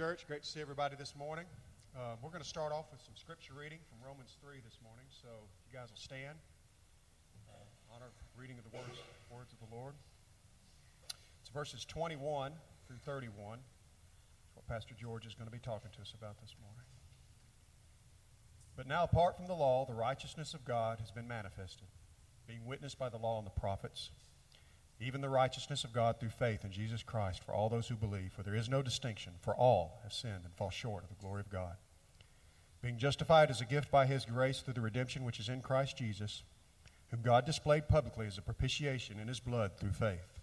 church. Great to see everybody this morning. Uh, we're going to start off with some scripture reading from Romans 3 this morning. So you guys will stand. Uh, honor reading of the words, words of the Lord. It's verses 21 through 31. That's what Pastor George is going to be talking to us about this morning. But now, apart from the law, the righteousness of God has been manifested, being witnessed by the law and the prophets even the righteousness of God through faith in Jesus Christ for all those who believe, for there is no distinction, for all have sinned and fall short of the glory of God. Being justified as a gift by his grace through the redemption which is in Christ Jesus, whom God displayed publicly as a propitiation in his blood through faith.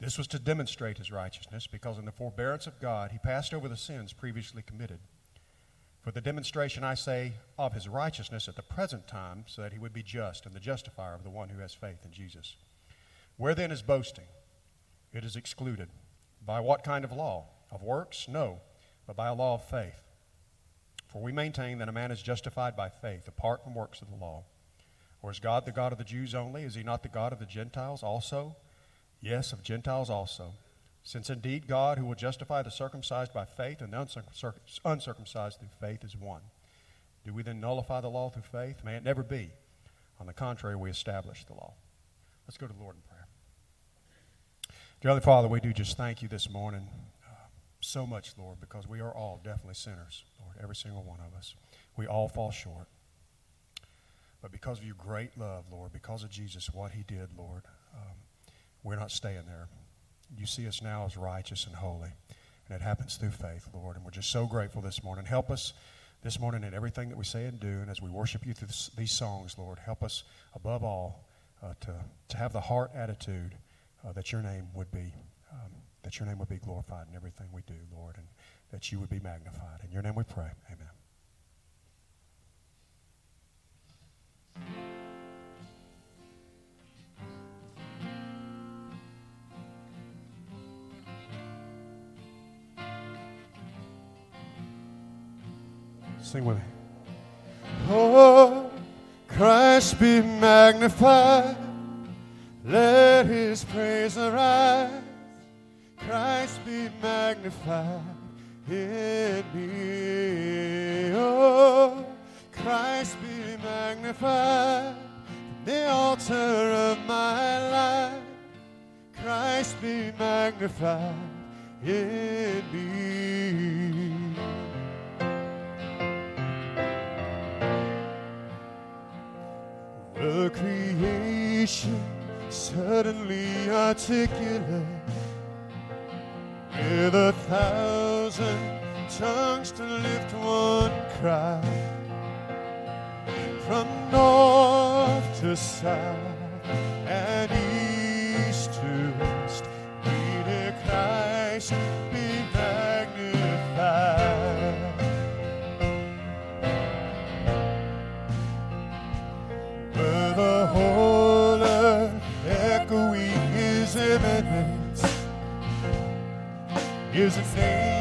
This was to demonstrate his righteousness, because in the forbearance of God he passed over the sins previously committed. For the demonstration, I say, of his righteousness at the present time, so that he would be just and the justifier of the one who has faith in Jesus. Where then is boasting? It is excluded. By what kind of law? Of works? No, but by a law of faith. For we maintain that a man is justified by faith apart from works of the law. Or is God the God of the Jews only? Is he not the God of the Gentiles also? Yes, of Gentiles also. Since indeed God, who will justify the circumcised by faith and the uncircumcised through faith, is one. Do we then nullify the law through faith? May it never be. On the contrary, we establish the law. Let's go to the Lord in prayer. Dear Heavenly Father, we do just thank you this morning uh, so much, Lord, because we are all definitely sinners, Lord, every single one of us. We all fall short. But because of your great love, Lord, because of Jesus, what he did, Lord, um, we're not staying there. You see us now as righteous and holy, and it happens through faith, Lord. And we're just so grateful this morning. Help us this morning in everything that we say and do, and as we worship you through this, these songs, Lord, help us above all uh, to, to have the heart attitude uh, that your name would be um, that your name would be glorified in everything we do, Lord, and that you would be magnified. In your name we pray. Amen. Sing with me. Oh, Christ be magnified let his praise arise. Christ be magnified in me. Oh, Christ be magnified the altar of my life. Christ be magnified in me. The creation suddenly articulate with a thousand tongues to lift one cry. From north to south His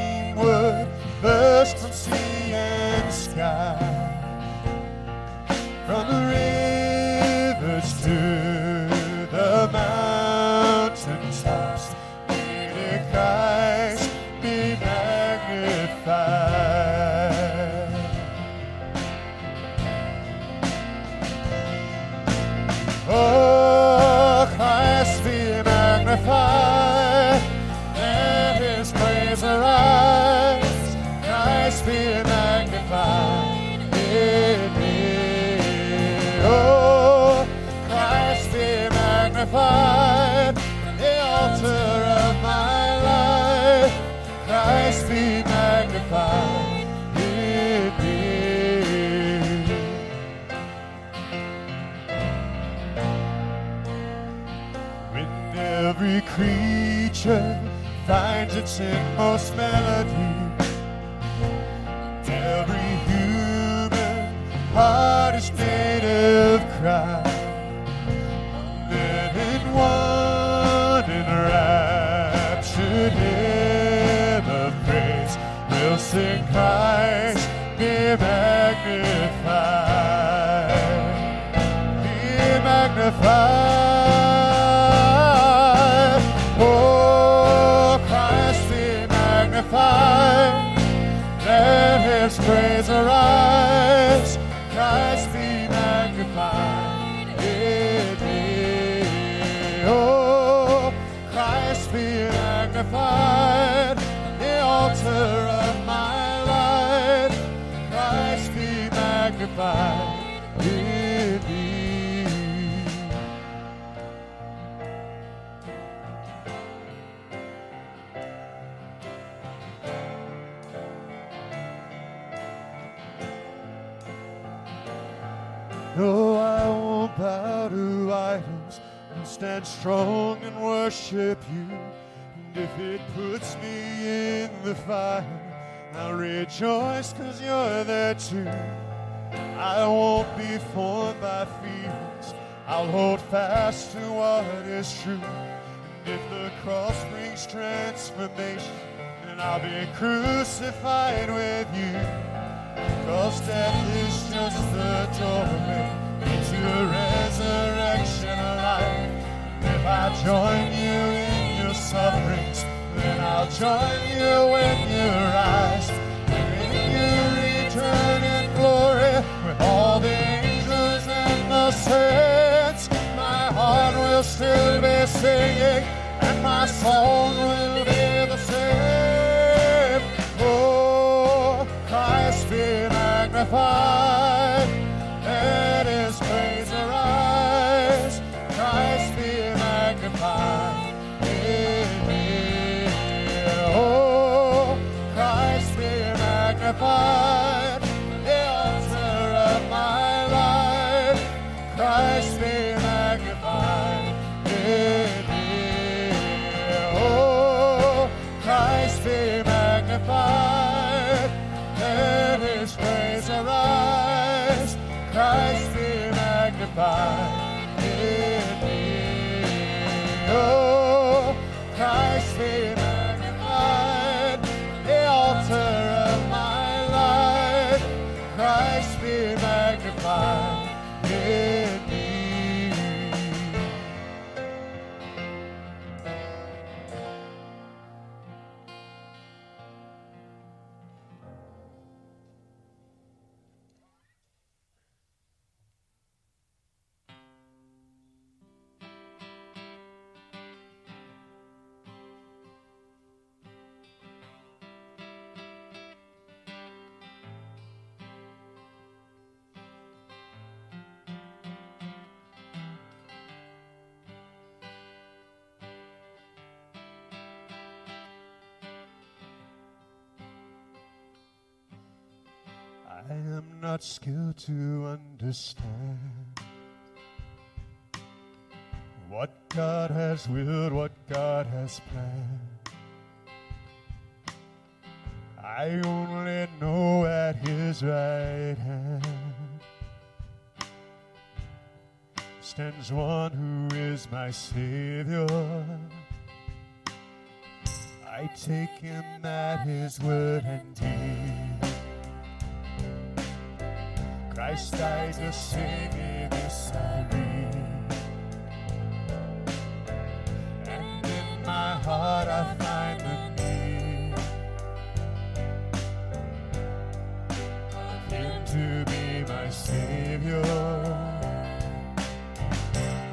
inmost stand strong and worship you. And if it puts me in the fire, I'll rejoice cause you're there too. I won't be formed by feelings. I'll hold fast to what is true. And if the cross brings transformation, then I'll be crucified with you. Cause death is just the doorway into life. If I join you in your sufferings, then I'll join you when you rise. And when you return in glory with all the angels and the saints, my heart will still be singing and my song will be the same. Oh, Christ be magnified. I am not skilled to understand what God has willed, what God has planned. I only know at His right hand stands one who is my Savior. I take Him at His word and deed. Save me, this I. And in my heart I find the need of Him to be my Savior.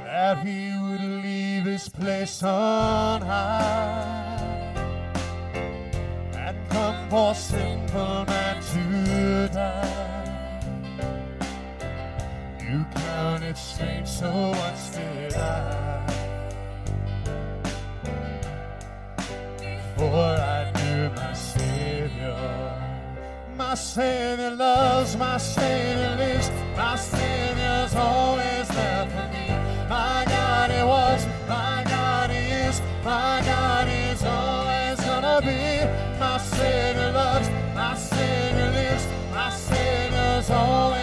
That He would leave His place on high and come for sinful man to die. You counted strange, so once did I. Before I knew my Savior, my Savior loves, my Savior lives, my Savior's always there for me. My God, He was, my God, He is, my God is always gonna be. My Savior loves, my Savior lives, my Savior's always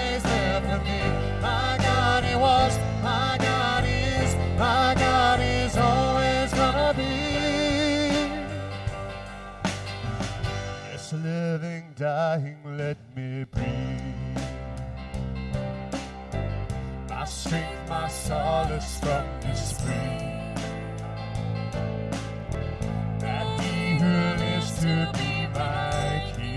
dying, let me breathe. My strength, my solace from this free. That He who lives to be my King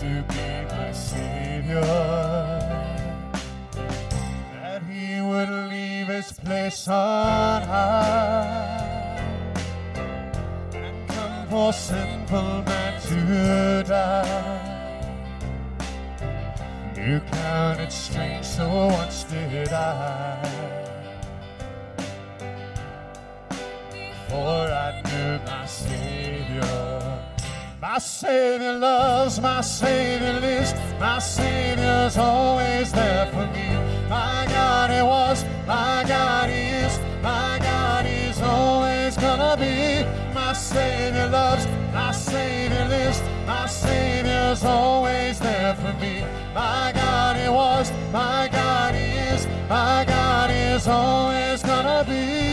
to be my Savior. That He would leave His place on high for simple man to die. You counted strange, so once did I. For I knew my Savior. My Savior loves, my Savior lives, my Savior's always there for me. My God, He was, my God, He is, my God, He's always gonna be. Savior loves, my Savior lives, my Savior's always there for me. My God, He was, my God, He is, my God is always gonna be.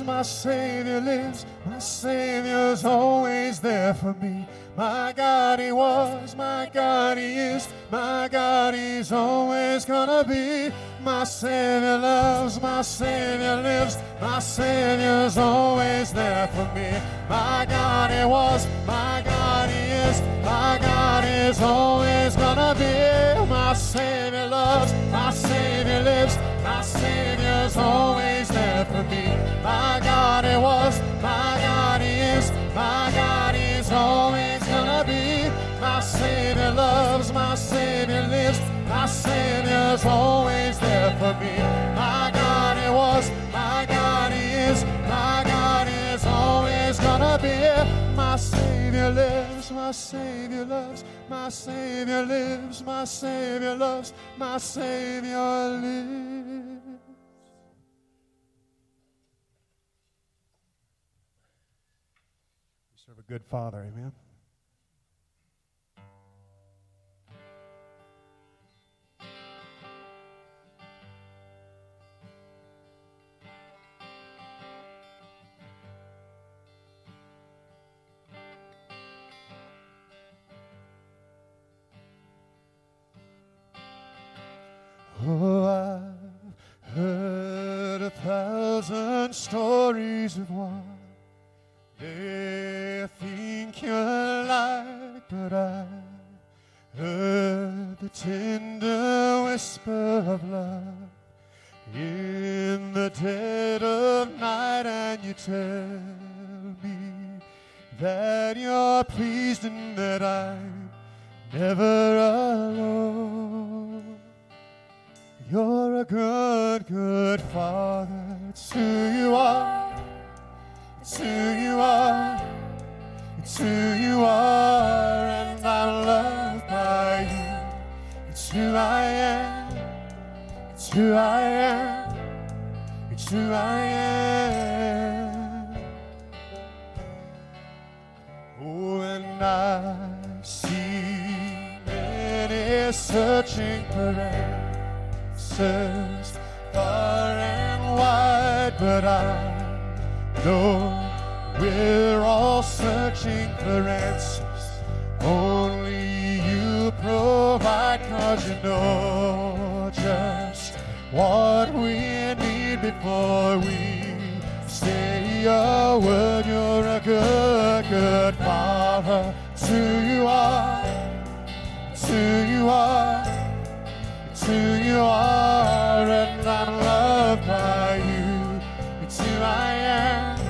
Loves, my Savior lives, my Savior's always there for me. My God, He was, my God, He is, my God, He's always gonna be. My Savior loves, my Savior lives, my Savior's always there for me. My God, He was, my God, He is, my God He's always gonna be. My Savior loves, my Savior lives, my Savior's always there for me. My God, He was, my God, He is, my God is always gonna be. My Savior loves, my Savior lives, my Savior's always there for me. My God, He was, my God, He is, my God is always gonna be. My Savior lives, my Savior loves, my Savior lives, my Savior loves, my Savior lives. We serve a good Father, amen. Oh, I've heard a thousand stories of what they think you're like, but I heard the tender whisper of love in the dead of night, and you tell me that you're pleased and that I'm never alone. You're a good, good father. It's who you are. It's who you are. It's who you are, and I'm loved by you. It's who I am. It's who I am. It's who I am. Oh, and I see many searching for answers far and wide, but I know we're all searching for answers. Only you provide, cause you know just what we need before we say a word. You're a good, good father. It's who you are. It's who you are. Who you are, and I'm loved by you. It's who I am.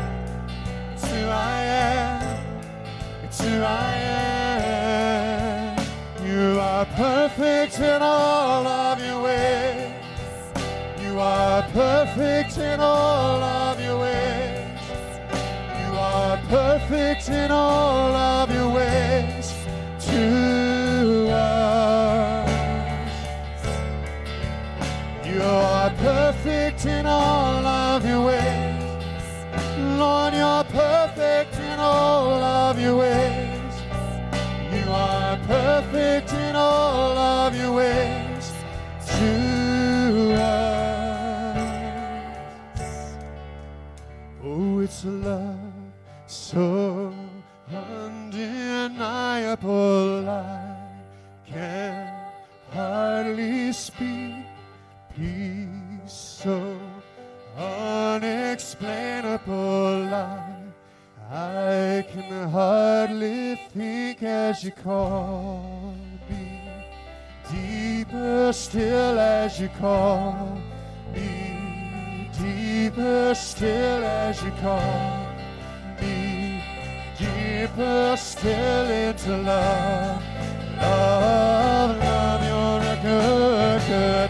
It's who I am. It's who I am. You are perfect in all of your ways. You are perfect in all of your ways. You are perfect in all of your ways to are perfect in all of your ways. Lord, you're perfect in all of your ways. You are perfect in all of your ways to. Oh, it's a love so undeniable I can hardly speak Peace so unexplainable. I I can hardly think as you call me, deeper still as you call me, deeper still as you call me, deeper still into love, love, love. You're a good, good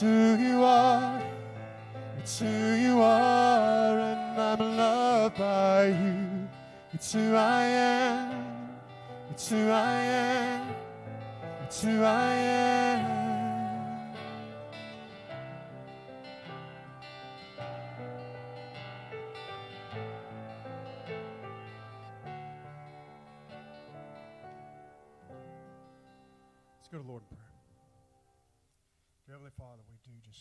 It's who you are. It's who you are, and I'm loved by you. It's who I am. It's who I am. It's who I am. Let's go to Lord in prayer. Dear Heavenly Father,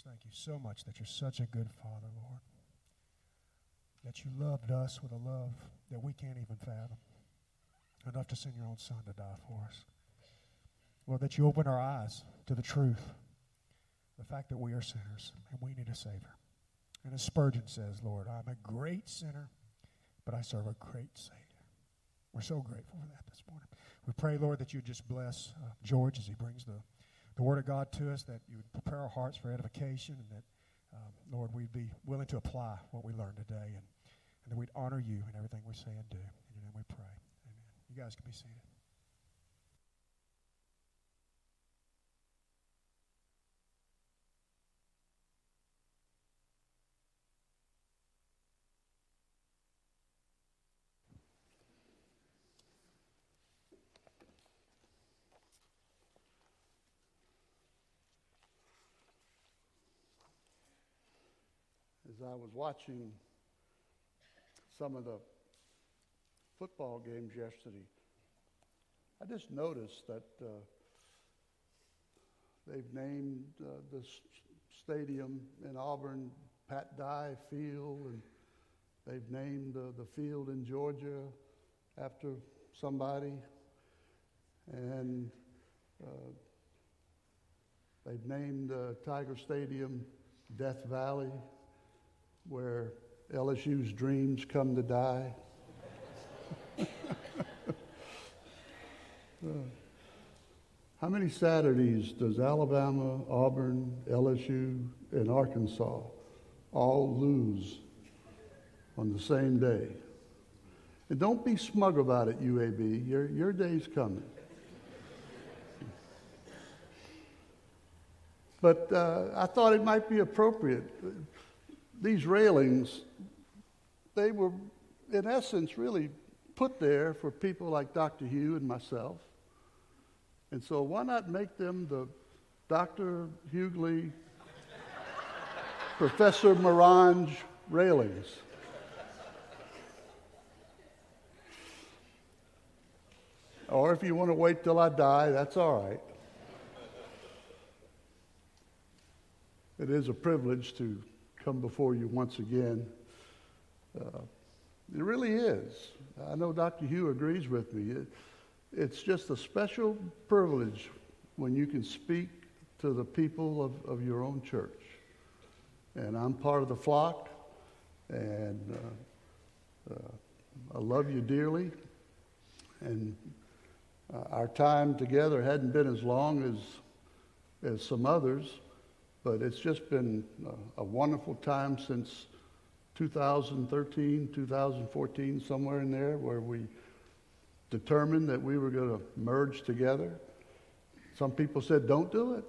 thank you so much that you're such a good Father, Lord. That you loved us with a love that we can't even fathom. Enough to send your own Son to die for us. Lord, that you open our eyes to the truth, the fact that we are sinners and we need a Savior. And as Spurgeon says, Lord, I'm a great sinner, but I serve a great Savior. We're so grateful for that this morning. We pray, Lord, that you just bless uh, George as he brings the, the Word of God to us, that you would prepare our hearts for edification, and that, um, Lord, we'd be willing to apply what we learned today, and, and that we'd honor you in everything we say and do. In your name we pray. Amen. You guys can be seated. as I was watching some of the football games yesterday, I just noticed that uh, they've named uh, the stadium in Auburn Pat Dye Field, and they've named uh, the field in Georgia after somebody, and uh, they've named uh, Tiger Stadium Death Valley where LSU's dreams come to die. How many Saturdays does Alabama, Auburn, LSU, and Arkansas all lose on the same day? And don't be smug about it, UAB. Your, your day's coming. But uh, I thought it might be appropriate these railings, they were, in essence, really put there for people like Dr. Hugh and myself. And so, why not make them the Dr. Hughley, Professor Morange railings? Or if you want to wait till I die, that's all right. It is a privilege to come before you once again. Uh, it really is. I know Dr. Hugh agrees with me. It, it's just a special privilege when you can speak to the people of, of your own church. And I'm part of the flock, and uh, uh, I love you dearly. And uh, our time together hadn't been as long as, as some others. But it's just been a, a wonderful time since 2013, 2014, somewhere in there, where we determined that we were going to merge together. Some people said, don't do it.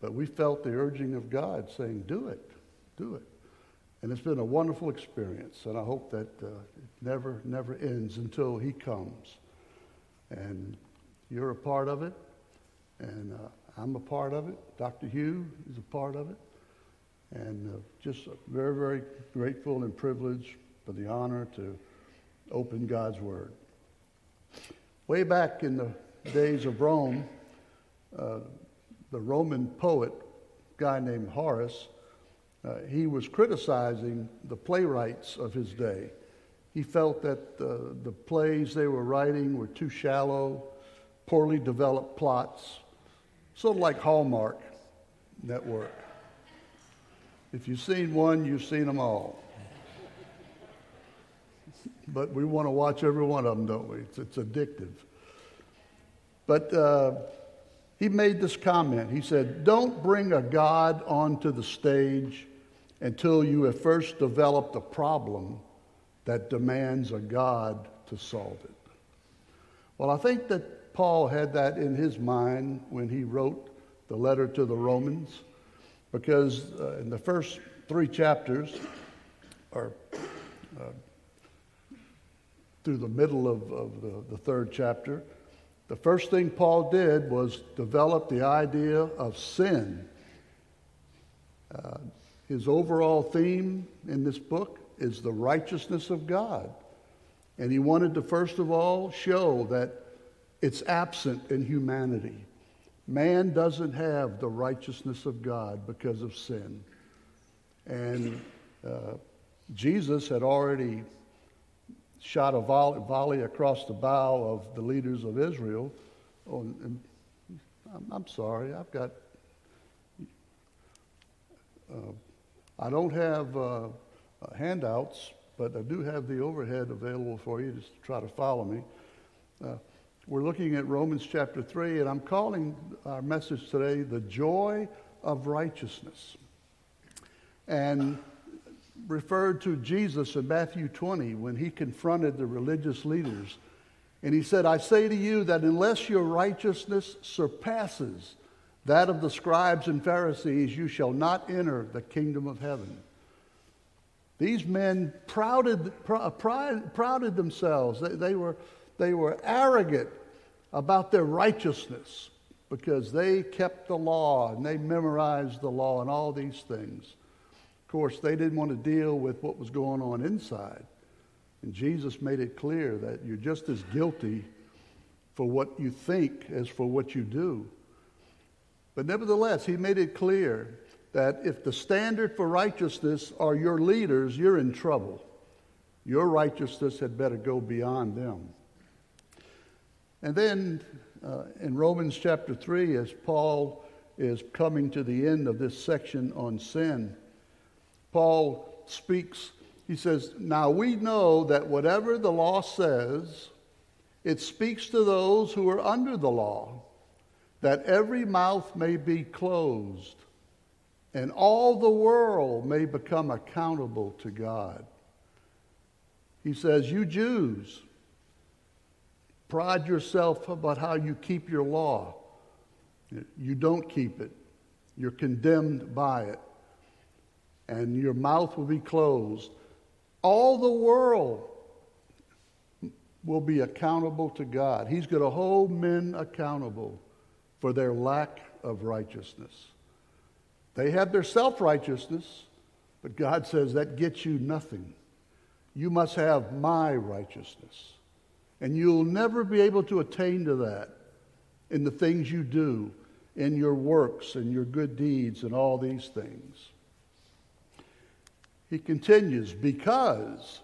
But we felt the urging of God saying, do it, do it. And it's been a wonderful experience, and I hope that uh, it never, never ends until He comes. And you're a part of it, and uh, I'm a part of it. Dr. Hugh is a part of it. And uh, just very, very grateful and privileged for the honor to open God's Word. Way back in the days of Rome, uh, the Roman poet, guy named Horace, uh, he was criticizing the playwrights of his day. He felt that uh, the plays they were writing were too shallow, poorly developed plots, sort of like Hallmark Network. If you've seen one, you've seen them all. But we want to watch every one of them, don't we? It's, it's addictive. But uh, he made this comment. He said, Don't bring a God onto the stage until you have first developed a problem that demands a God to solve it. Well, I think that Paul had that in his mind when he wrote the letter to the Romans, because uh, in the first three chapters, or uh, through the middle of, of the, the third chapter, the first thing Paul did was develop the idea of sin. Uh, his overall theme in this book is the righteousness of God. And he wanted to, first of all, show that it's absent in humanity. Man doesn't have the righteousness of God because of sin. And uh, Jesus had already shot a volley across the bow of the leaders of Israel. I'm sorry, I've got. Uh, I don't have uh, uh, handouts, but I do have the overhead available for you to try to follow me. We're looking at Romans chapter 3, and I'm calling our message today The Joy of Righteousness. And referred to Jesus in Matthew 20 when he confronted the religious leaders. And he said, I say to you that unless your righteousness surpasses that of the scribes and Pharisees, you shall not enter the kingdom of heaven. These men prouded, prouded themselves. They, they, were, they were arrogant about their righteousness because they kept the law and they memorized the law and all these things Of course, they didn't want to deal with what was going on inside. And Jesus made it clear that you're just as guilty for what you think as for what you do. But nevertheless, he made it clear that if the standard for righteousness are your leaders, you're in trouble. Your righteousness had better go beyond them. And then uh, in Romans chapter 3, as Paul is coming to the end of this section on sin, Paul speaks, he says, Now we know that whatever the law says, it speaks to those who are under the law, that every mouth may be closed and all the world may become accountable to God. He says, You Jews, pride yourself about how you keep your law. You don't keep it, you're condemned by it and your mouth will be closed. All the world will be accountable to God. He's going to hold men accountable for their lack of righteousness. They have their self righteousness, but God says that gets you nothing. You must have my righteousness. And you'll never be able to attain to that in the things you do, in your works and your good deeds and all these things. He continues, because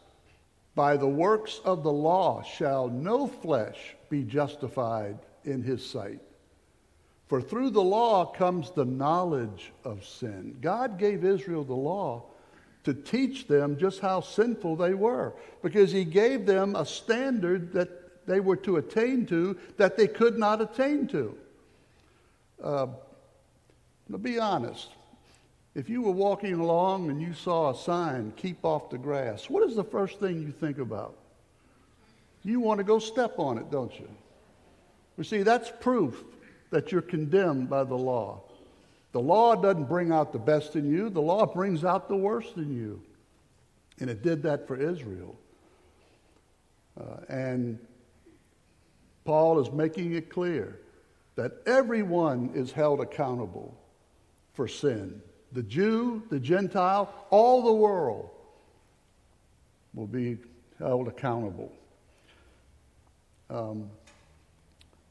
by the works of the law shall no flesh be justified in his sight. For through the law comes the knowledge of sin. God gave Israel the law to teach them just how sinful they were, because he gave them a standard that they were to attain to that they could not attain to. Uh, be honest, if you were walking along and you saw a sign, keep off the grass, what is the first thing you think about? you want to go step on it, don't you? You see, that's proof that you're condemned by the law. The law doesn't bring out the best in you, the law brings out the worst in you. And it did that for Israel. Uh, and Paul is making it clear that everyone is held accountable for sin. The Jew, the Gentile, all the world will be held accountable. Um,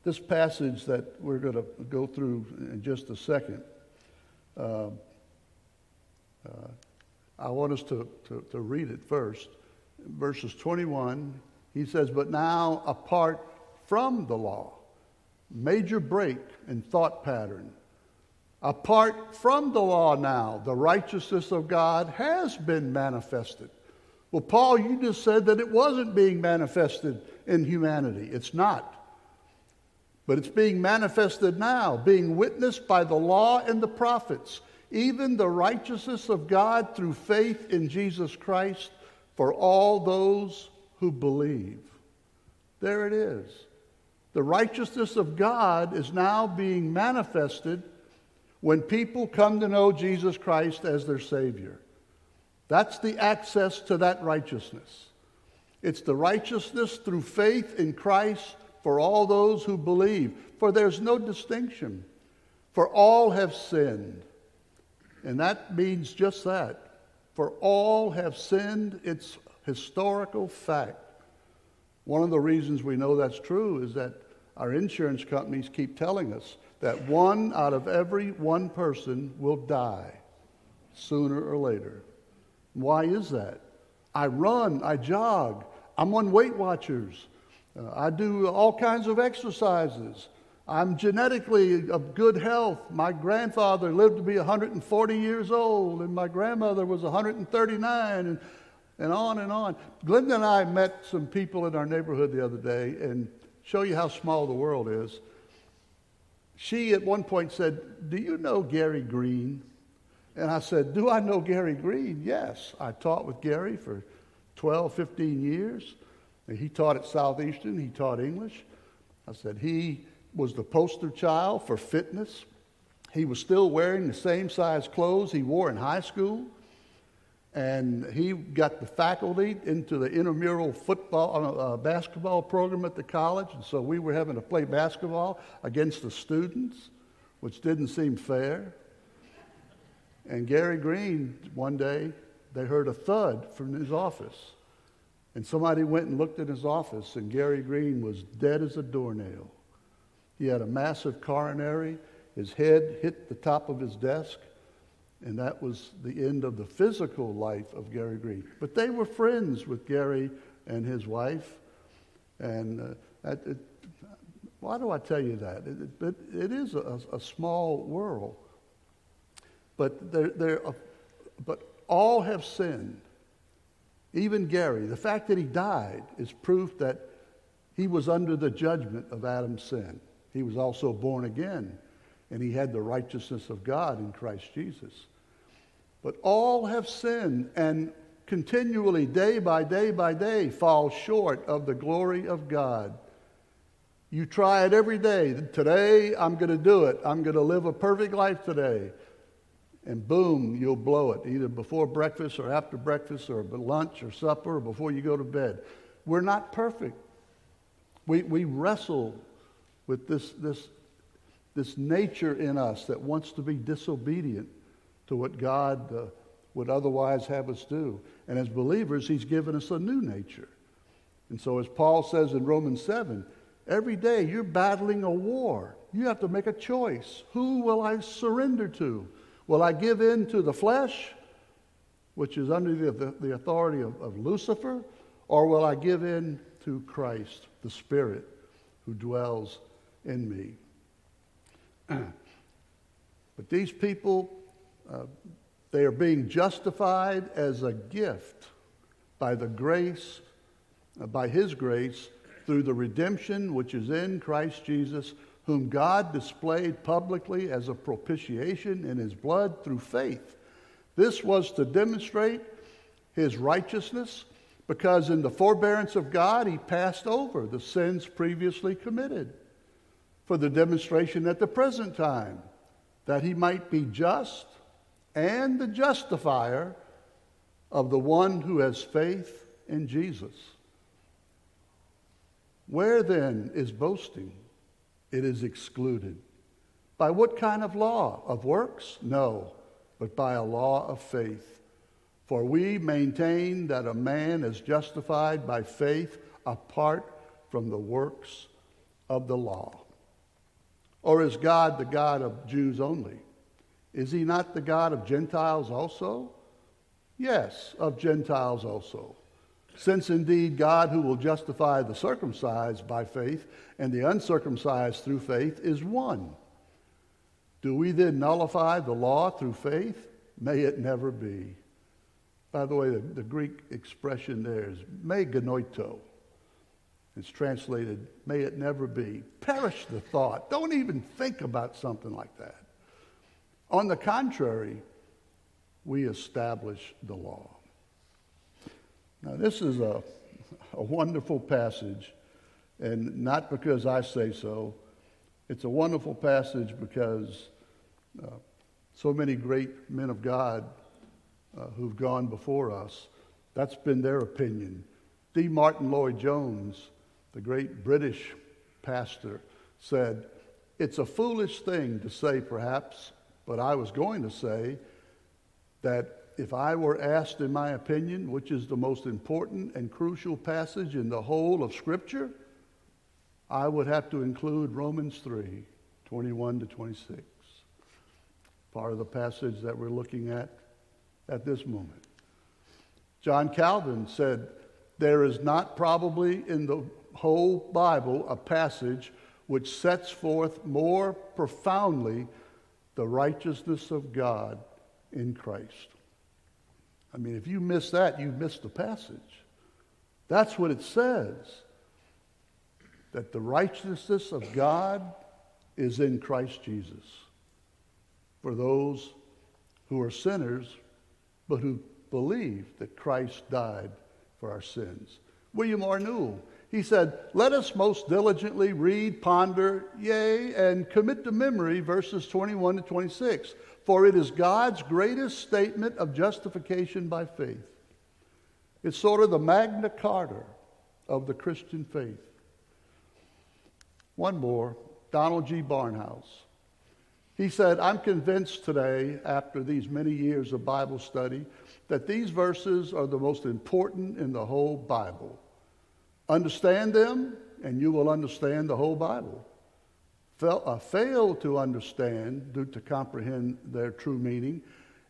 this passage that we're going to go through in just a second, uh, uh, I want us to, to, to read it first. Verses 21, he says, But now, apart from the law, major break in thought pattern. Apart from the law now, the righteousness of God has been manifested. Well, Paul, you just said that it wasn't being manifested in humanity. It's not. But it's being manifested now, being witnessed by the law and the prophets, even the righteousness of God through faith in Jesus Christ for all those who believe. There it is. The righteousness of God is now being manifested when people come to know Jesus Christ as their Savior. That's the access to that righteousness. It's the righteousness through faith in Christ for all those who believe. For there's no distinction. For all have sinned. And that means just that. For all have sinned. It's historical fact. One of the reasons we know that's true is that our insurance companies keep telling us that one out of every one person will die sooner or later. Why is that? I run, I jog, I'm on Weight Watchers, uh, I do all kinds of exercises. I'm genetically of good health. My grandfather lived to be 140 years old, and my grandmother was 139, and, and on and on. Glenda and I met some people in our neighborhood the other day, and show you how small the world is. She at one point said, Do you know Gary Green? And I said, Do I know Gary Green? Yes. I taught with Gary for 12, 15 years. He taught at Southeastern, he taught English. I said, He was the poster child for fitness. He was still wearing the same size clothes he wore in high school. And he got the faculty into the intramural football, uh, uh, basketball program at the college. And so we were having to play basketball against the students, which didn't seem fair. And Gary Green, one day, they heard a thud from his office. And somebody went and looked in his office, and Gary Green was dead as a doornail. He had a massive coronary. His head hit the top of his desk, and that was the end of the physical life of Gary Green. But they were friends with Gary and his wife. And uh, it, why do I tell you that? It, it, it is a, a, small world. But, they're, they're, but all have sinned. Even Gary. The fact that he died is proof that he was under the judgment of Adam's sin. He was also born again, and he had the righteousness of God in Christ Jesus. But all have sinned and continually, day by day by day, fall short of the glory of God. You try it every day. Today, I'm going to do it. I'm going to live a perfect life today. And boom, you'll blow it, either before breakfast or after breakfast or lunch or supper or before you go to bed. We're not perfect. We, we wrestle with this, this, this nature in us that wants to be disobedient to what God uh, would otherwise have us do. And as believers, He's given us a new nature. And so, as Paul says in Romans 7, every day you're battling a war. You have to make a choice. Who will I surrender to? Will I give in to the flesh, which is under the, the, authority of, of Lucifer, or will I give in to Christ, the Spirit who dwells in me. but these people, uh, they are being justified as a gift by the grace, uh, by His grace, through the redemption which is in Christ Jesus, whom God displayed publicly as a propitiation in His blood through faith. This was to demonstrate His righteousness because in the forbearance of God, he passed over the sins previously committed for the demonstration at the present time that he might be just and the justifier of the one who has faith in Jesus. Where then is boasting? It is excluded. By what kind of law? Of works? No, but by a law of faith. For we maintain that a man is justified by faith apart from the works of the law. Or is God the God of Jews only? Is he not the God of Gentiles also? Yes, of Gentiles also. Since indeed God, who will justify the circumcised by faith and the uncircumcised through faith, is one. Do we then nullify the law through faith? May it never be. By the way, the, the Greek expression there is me genoito. It's translated, may it never be. Perish the thought. Don't even think about something like that. On the contrary, we establish the law. Now, this is a, a wonderful passage, and not because I say so. It's a wonderful passage because uh, so many great men of God uh, who've gone before us, that's been their opinion. D. Martyn Lloyd-Jones, the great British pastor, said, It's a foolish thing to say, perhaps, but I was going to say that if I were asked, in my opinion, which is the most important and crucial passage in the whole of Scripture, I would have to include Romans 3 21 to 26, part of the passage that we're looking at at this moment. John Calvin said, There is not probably in the whole Bible a passage which sets forth more profoundly the righteousness of God in Christ. I mean, if you miss that, you miss the passage. That's what it says that the righteousness of God is in Christ Jesus for those who are sinners, but who believe that Christ died for our sins. William R. Newell, he said, Let us most diligently read, ponder, yea, and commit to memory verses 21 to 26 for it is God's greatest statement of justification by faith. It's sort of the Magna Carta of the Christian faith. One more Donald G. Barnhouse. He said, I'm convinced today, after these many years of Bible study, that these verses are the most important in the whole Bible. Understand them, and you will understand the whole Bible Uh, fail to understand, to comprehend their true meaning,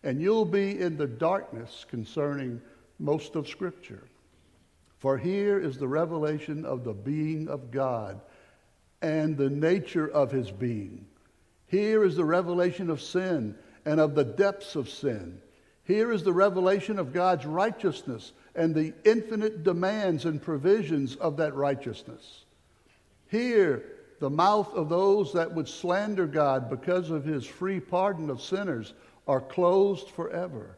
and you'll be in the darkness concerning most of Scripture. For here is the revelation of the being of God and the nature of his being. Here is the revelation of sin and of the depths of sin. Here is the revelation of God's righteousness and the infinite demands and provisions of that righteousness. Here the mouth of those that would slander God because of his free pardon of sinners are closed forever.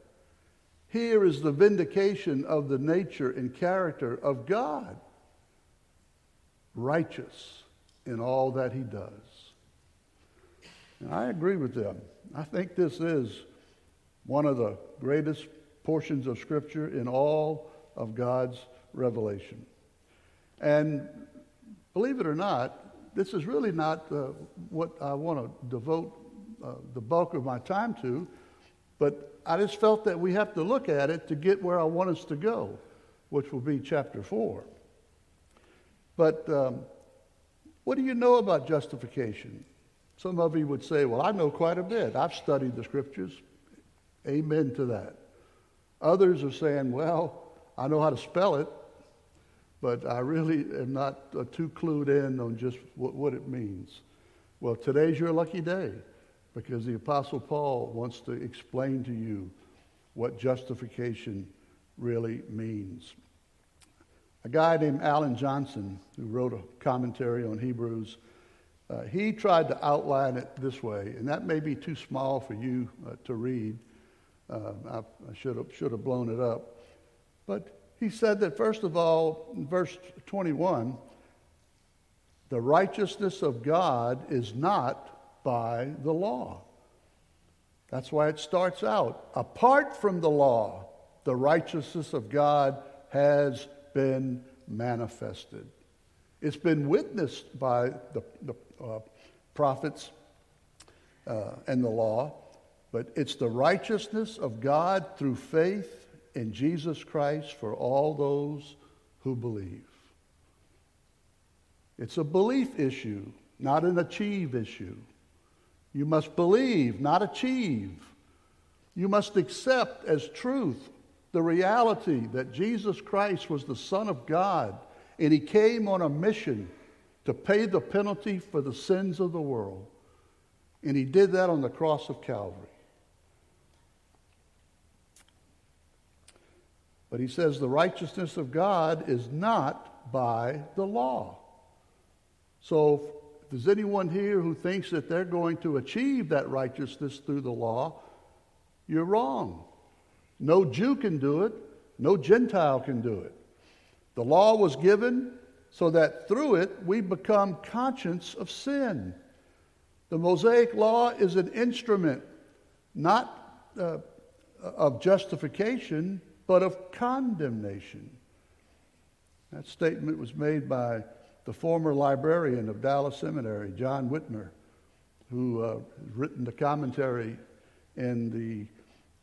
Here is the vindication of the nature and character of God, righteous in all that he does. And I agree with them. I think this is one of the greatest portions of Scripture in all of God's revelation. And believe it or not, this is really not uh, what I want to devote uh, the bulk of my time to, but I just felt that we have to look at it to get where I want us to go, which will be chapter 4. But um, what do you know about justification? Some of you would say, Well, I know quite a bit. I've studied the scriptures. Amen to that. Others are saying, Well, I know how to spell it but I really am not uh, too clued in on just what, what it means. Well, today's your lucky day because the Apostle Paul wants to explain to you what justification really means. A guy named Alan Johnson, who wrote a commentary on Hebrews, uh, he tried to outline it this way, and that may be too small for you uh, to read. Uh, I, I should have should have blown it up, but he said that, first of all, in verse 21, the righteousness of God is not by the law. That's why it starts out. Apart from the law, the righteousness of God has been manifested. It's been witnessed by the, the uh, prophets uh, and the law, but it's the righteousness of God through faith in Jesus Christ for all those who believe. It's a belief issue, not an achieve issue. You must believe, not achieve. You must accept as truth the reality that Jesus Christ was the Son of God and he came on a mission to pay the penalty for the sins of the world. And he did that on the cross of Calvary. But he says the righteousness of God is not by the law. So if there's anyone here who thinks that they're going to achieve that righteousness through the law, you're wrong. No Jew can do it, no Gentile can do it. The law was given so that through it we become conscious of sin. The Mosaic law is an instrument not uh, of justification, but of condemnation. That statement was made by the former librarian of Dallas Seminary, John Witmer, who uh, has written the commentary in the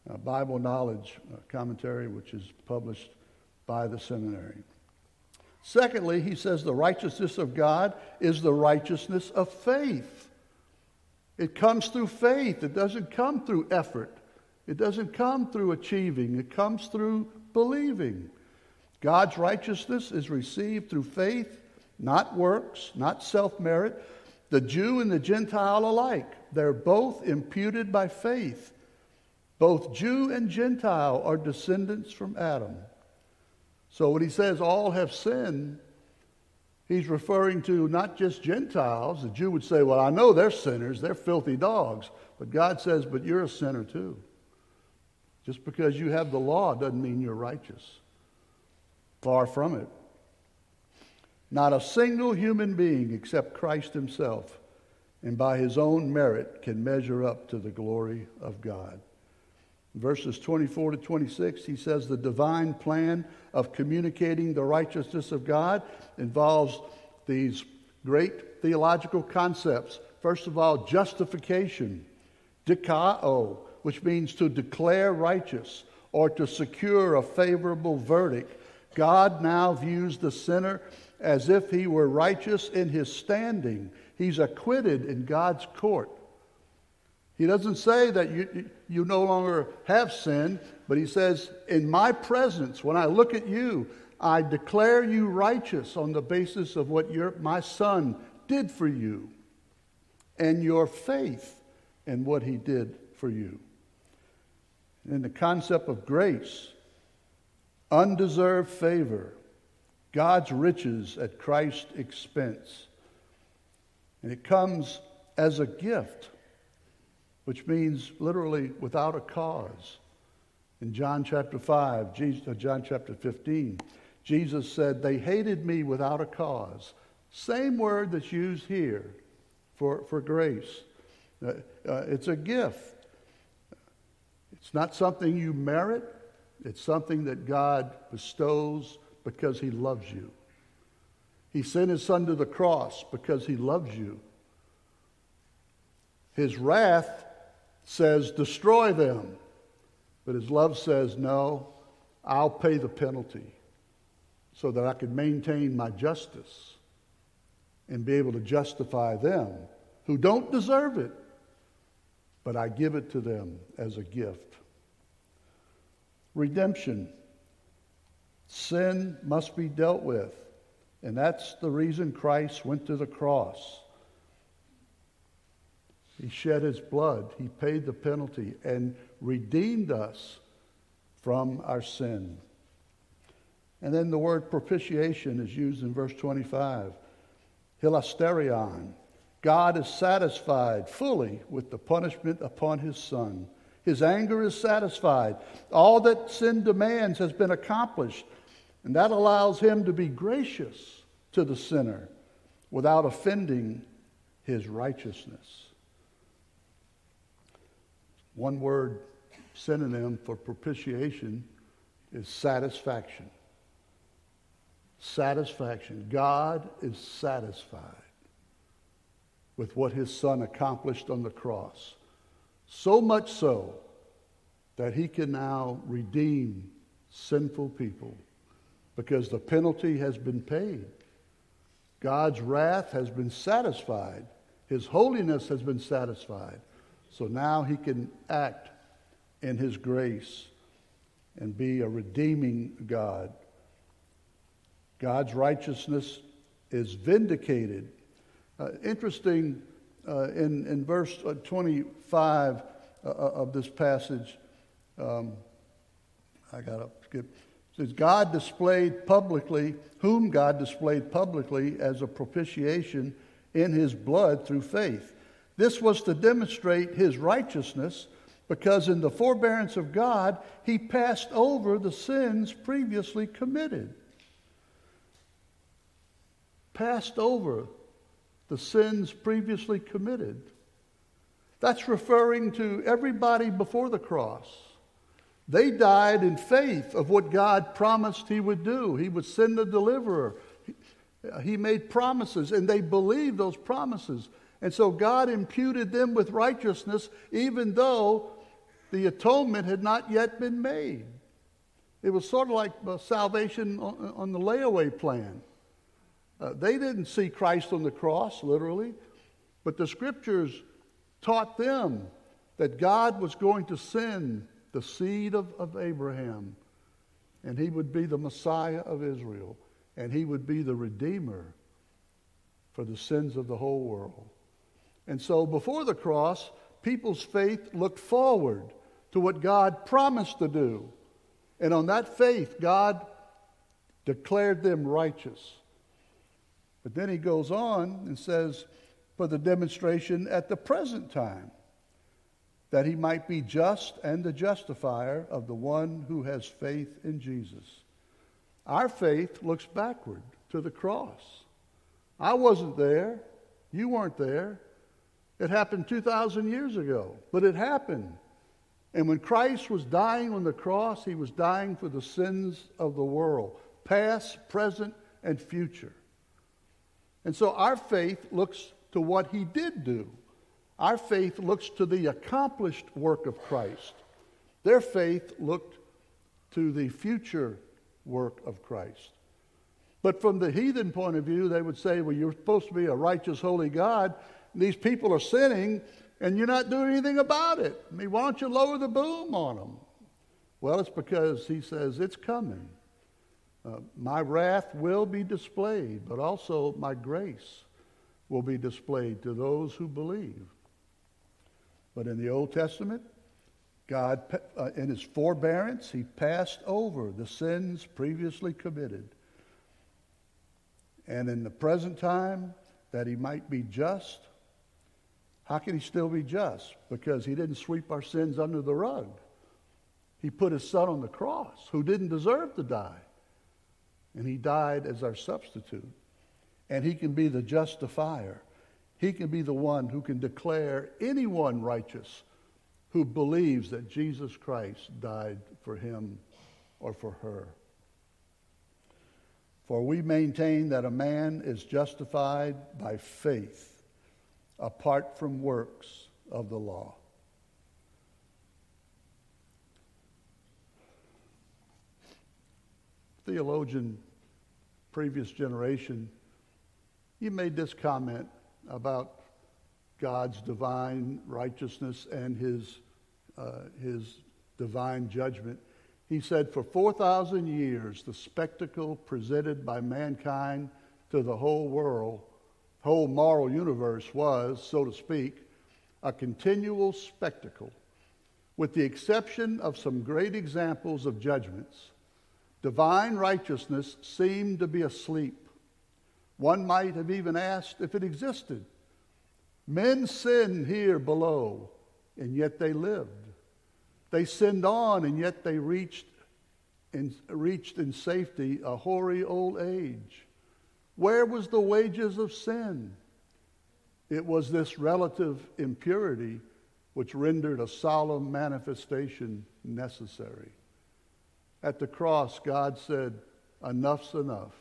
uh, Bible Knowledge uh, commentary, which is published by the seminary. Secondly, he says the righteousness of God is the righteousness of faith. It comes through faith, it doesn't come through effort. It doesn't come through achieving, it comes through believing. God's righteousness is received through faith, not works, not self merit. The Jew and the Gentile alike, they're both imputed by faith. Both Jew and Gentile are descendants from Adam. So when he says all have sinned, he's referring to not just Gentiles. The Jew would say, Well, I know they're sinners, they're filthy dogs. But God says, But you're a sinner too. Just because you have the law doesn't mean you're righteous. Far from it. Not a single human being except Christ himself, and by his own merit, can measure up to the glory of God. verses 24 to 26, he says the divine plan of communicating the righteousness of God involves these great theological concepts. First of all, justification, dikao, which means to declare righteous or to secure a favorable verdict. God now views the sinner as if he were righteous in his standing. He's acquitted in God's court. He doesn't say that you, you no longer have sin, but he says, In my presence, when I look at you, I declare you righteous on the basis of what your, my son did for you and your faith in what he did for you in the concept of grace, undeserved favor, God's riches at Christ's expense. And it comes as a gift, which means literally without a cause. In John chapter 5, Jesus, uh, John chapter 15, Jesus said, They hated me without a cause. Same word that's used here for, for grace. Uh, uh, it's a gift. It's not something you merit, it's something that God bestows because He loves you. He sent His Son to the cross because He loves you. His wrath says, destroy them. But His love says, no, I'll pay the penalty so that I can maintain my justice and be able to justify them who don't deserve it, but I give it to them as a gift redemption. Sin must be dealt with. And that's the reason Christ went to the cross. He shed his blood, he paid the penalty, and redeemed us from our sin. And then the word propitiation is used in verse 25. Hilasterion. God is satisfied fully with the punishment upon his son his anger is satisfied. All that sin demands has been accomplished. And that allows him to be gracious to the sinner without offending his righteousness. One word synonym for propitiation is satisfaction. Satisfaction. God is satisfied with what his son accomplished on the cross. So much so that he can now redeem sinful people because the penalty has been paid. God's wrath has been satisfied. His holiness has been satisfied. So now he can act in his grace and be a redeeming God. God's righteousness is vindicated. Uh, interesting uh, in, in verse uh, 25 uh, uh, of this passage, um, I got to skip. It says, God displayed publicly, whom God displayed publicly as a propitiation in his blood through faith. This was to demonstrate his righteousness because in the forbearance of God, he passed over the sins previously committed. Passed over the sins previously committed. That's referring to everybody before the cross. They died in faith of what God promised He would do. He would send a deliverer. He made promises, and they believed those promises. And so God imputed them with righteousness, even though the atonement had not yet been made. It was sort of like uh, salvation on, the layaway plan. Uh, they didn't see Christ on the cross, literally, but the scriptures taught them that God was going to send the seed of, of Abraham, and he would be the Messiah of Israel, and he would be the Redeemer for the sins of the whole world. And so before the cross, people's faith looked forward to what God promised to do. And on that faith, God declared them righteous. But then he goes on and says, for the demonstration at the present time, that he might be just and the justifier of the one who has faith in Jesus. Our faith looks backward to the cross. I wasn't there. You weren't there. It happened 2,000 years ago, but it happened. And when Christ was dying on the cross, he was dying for the sins of the world, past, present, and future. And so our faith looks to what he did do. Our faith looks to the accomplished work of Christ. Their faith looked to the future work of Christ. But from the heathen point of view, they would say, well, you're supposed to be a righteous, holy God. These people are sinning, and you're not doing anything about it. I mean, why don't you lower the boom on them? Well, it's because he says it's coming. Uh, my wrath will be displayed, but also my grace will be displayed to those who believe. But in the Old Testament, God, uh, in his forbearance, he passed over the sins previously committed. And in the present time, that he might be just how can he still be just? Because he didn't sweep our sins under the rug. He put his son on the cross, who didn't deserve to die. And he died as our substitute. And he can be the justifier. He can be the one who can declare anyone righteous who believes that Jesus Christ died for him or for her. For we maintain that a man is justified by faith apart from works of the law. Theologian, previous generation, he made this comment about God's divine righteousness and his, uh, his divine judgment. He said, For 4,000 years, the spectacle presented by mankind to the whole world whole moral universe was, so to speak, a continual spectacle. With the exception of some great examples of judgments, divine righteousness seemed to be asleep. One might have even asked if it existed. Men sinned here below, and yet they lived. They sinned on, and yet they reached and reached in safety a hoary old age. Where was the wages of sin? It was this relative impurity which rendered a solemn manifestation necessary. At the cross, God said, Enough's enough.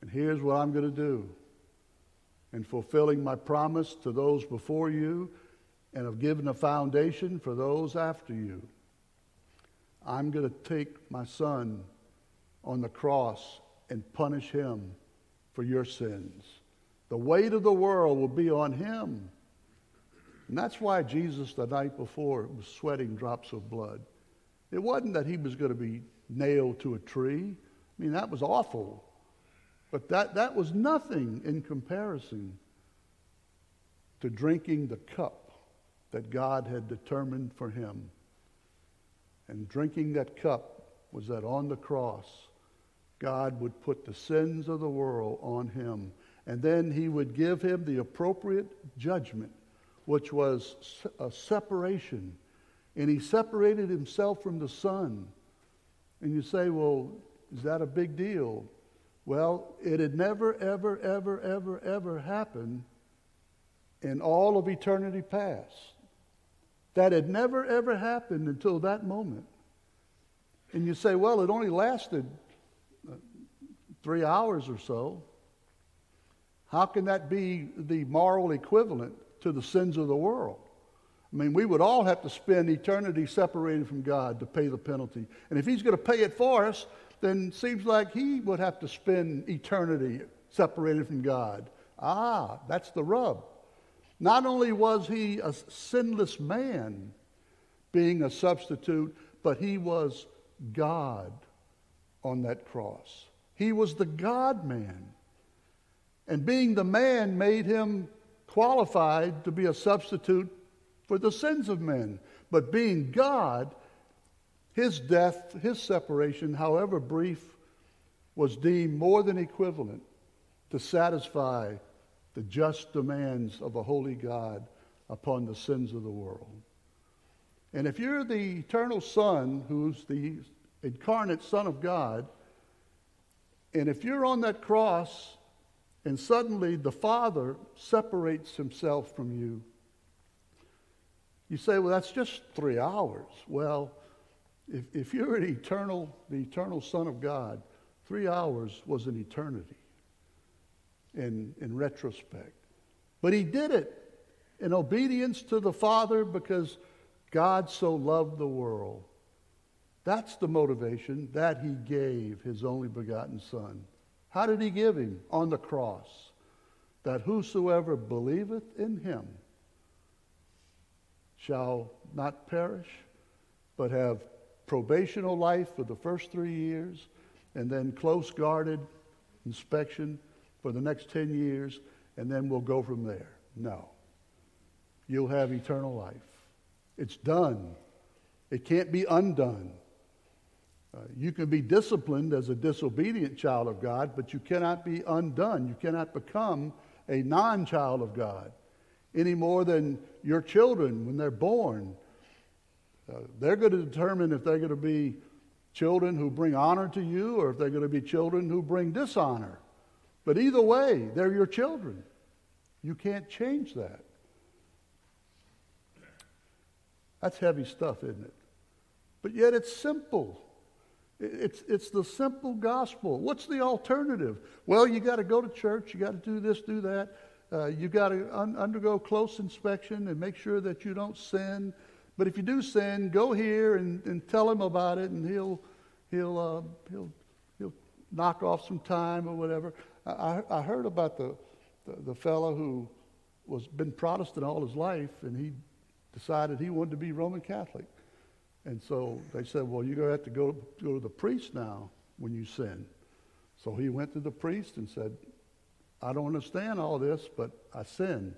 And here's what I'm going to do. In fulfilling my promise to those before you and of giving a foundation for those after you, I'm going to take my son on the cross and punish him for your sins. The weight of the world will be on him. And that's why Jesus, the night before, was sweating drops of blood. It wasn't that he was going to be nailed to a tree. I mean, that was awful. But that, that was nothing in comparison to drinking the cup that God had determined for him. And drinking that cup was that on the cross, God would put the sins of the world on him. And then he would give him the appropriate judgment, which was a separation. And he separated himself from the Son. And you say, well, is that a big deal? Well, it had never, ever, ever, ever, ever happened in all of eternity past. That had never, ever happened until that moment. And you say, well, it only lasted uh, three hours or so. How can that be the moral equivalent to the sins of the world? I mean, we would all have to spend eternity separated from God to pay the penalty. And if He's going to pay it for us, then it seems like He would have to spend eternity separated from God. Ah, that's the rub. Not only was He a sinless man being a substitute, but He was God on that cross. He was the God man. And being the man made him qualified to be a substitute for the sins of men. But being God, his death, his separation, however brief, was deemed more than equivalent to satisfy the just demands of a holy God upon the sins of the world. And if you're the eternal Son, who's the incarnate Son of God, and if you're on that cross and suddenly the Father separates himself from you, you say, well, that's just three hours. Well, if, if you're an eternal, the eternal Son of God, three hours was an eternity in, in retrospect. But he did it in obedience to the Father because God so loved the world. That's the motivation that he gave his only begotten Son. How did he give him? On the cross. That whosoever believeth in him shall not perish, but have probational life for the first three years, and then close guarded inspection for the next 10 years, and then we'll go from there. No. You'll have eternal life. It's done, it can't be undone. Uh, you can be disciplined as a disobedient child of God, but you cannot be undone. You cannot become a non child of God any more than your children when they're born. Uh, they're going to determine if they're going to be children who bring honor to you or if they're going to be children who bring dishonor. But either way, they're your children. You can't change that. That's heavy stuff, isn't it? But yet it's simple. It's, it's the simple gospel. What's the alternative? Well, you got to go to church, you got to do this, do that. Uh, you got to un- undergo close inspection and make sure that you don't sin. But if you do sin, go here and, and tell him about it, and he'll he'll uh, he'll he'll knock off some time or whatever. I, I heard about the, the, the fellow who was been Protestant all his life, and he decided he wanted to be Roman Catholic. And so they said, well, you're going to have to go, go to the priest now when you sin. So he went to the priest and said, I don't understand all this, but I sinned.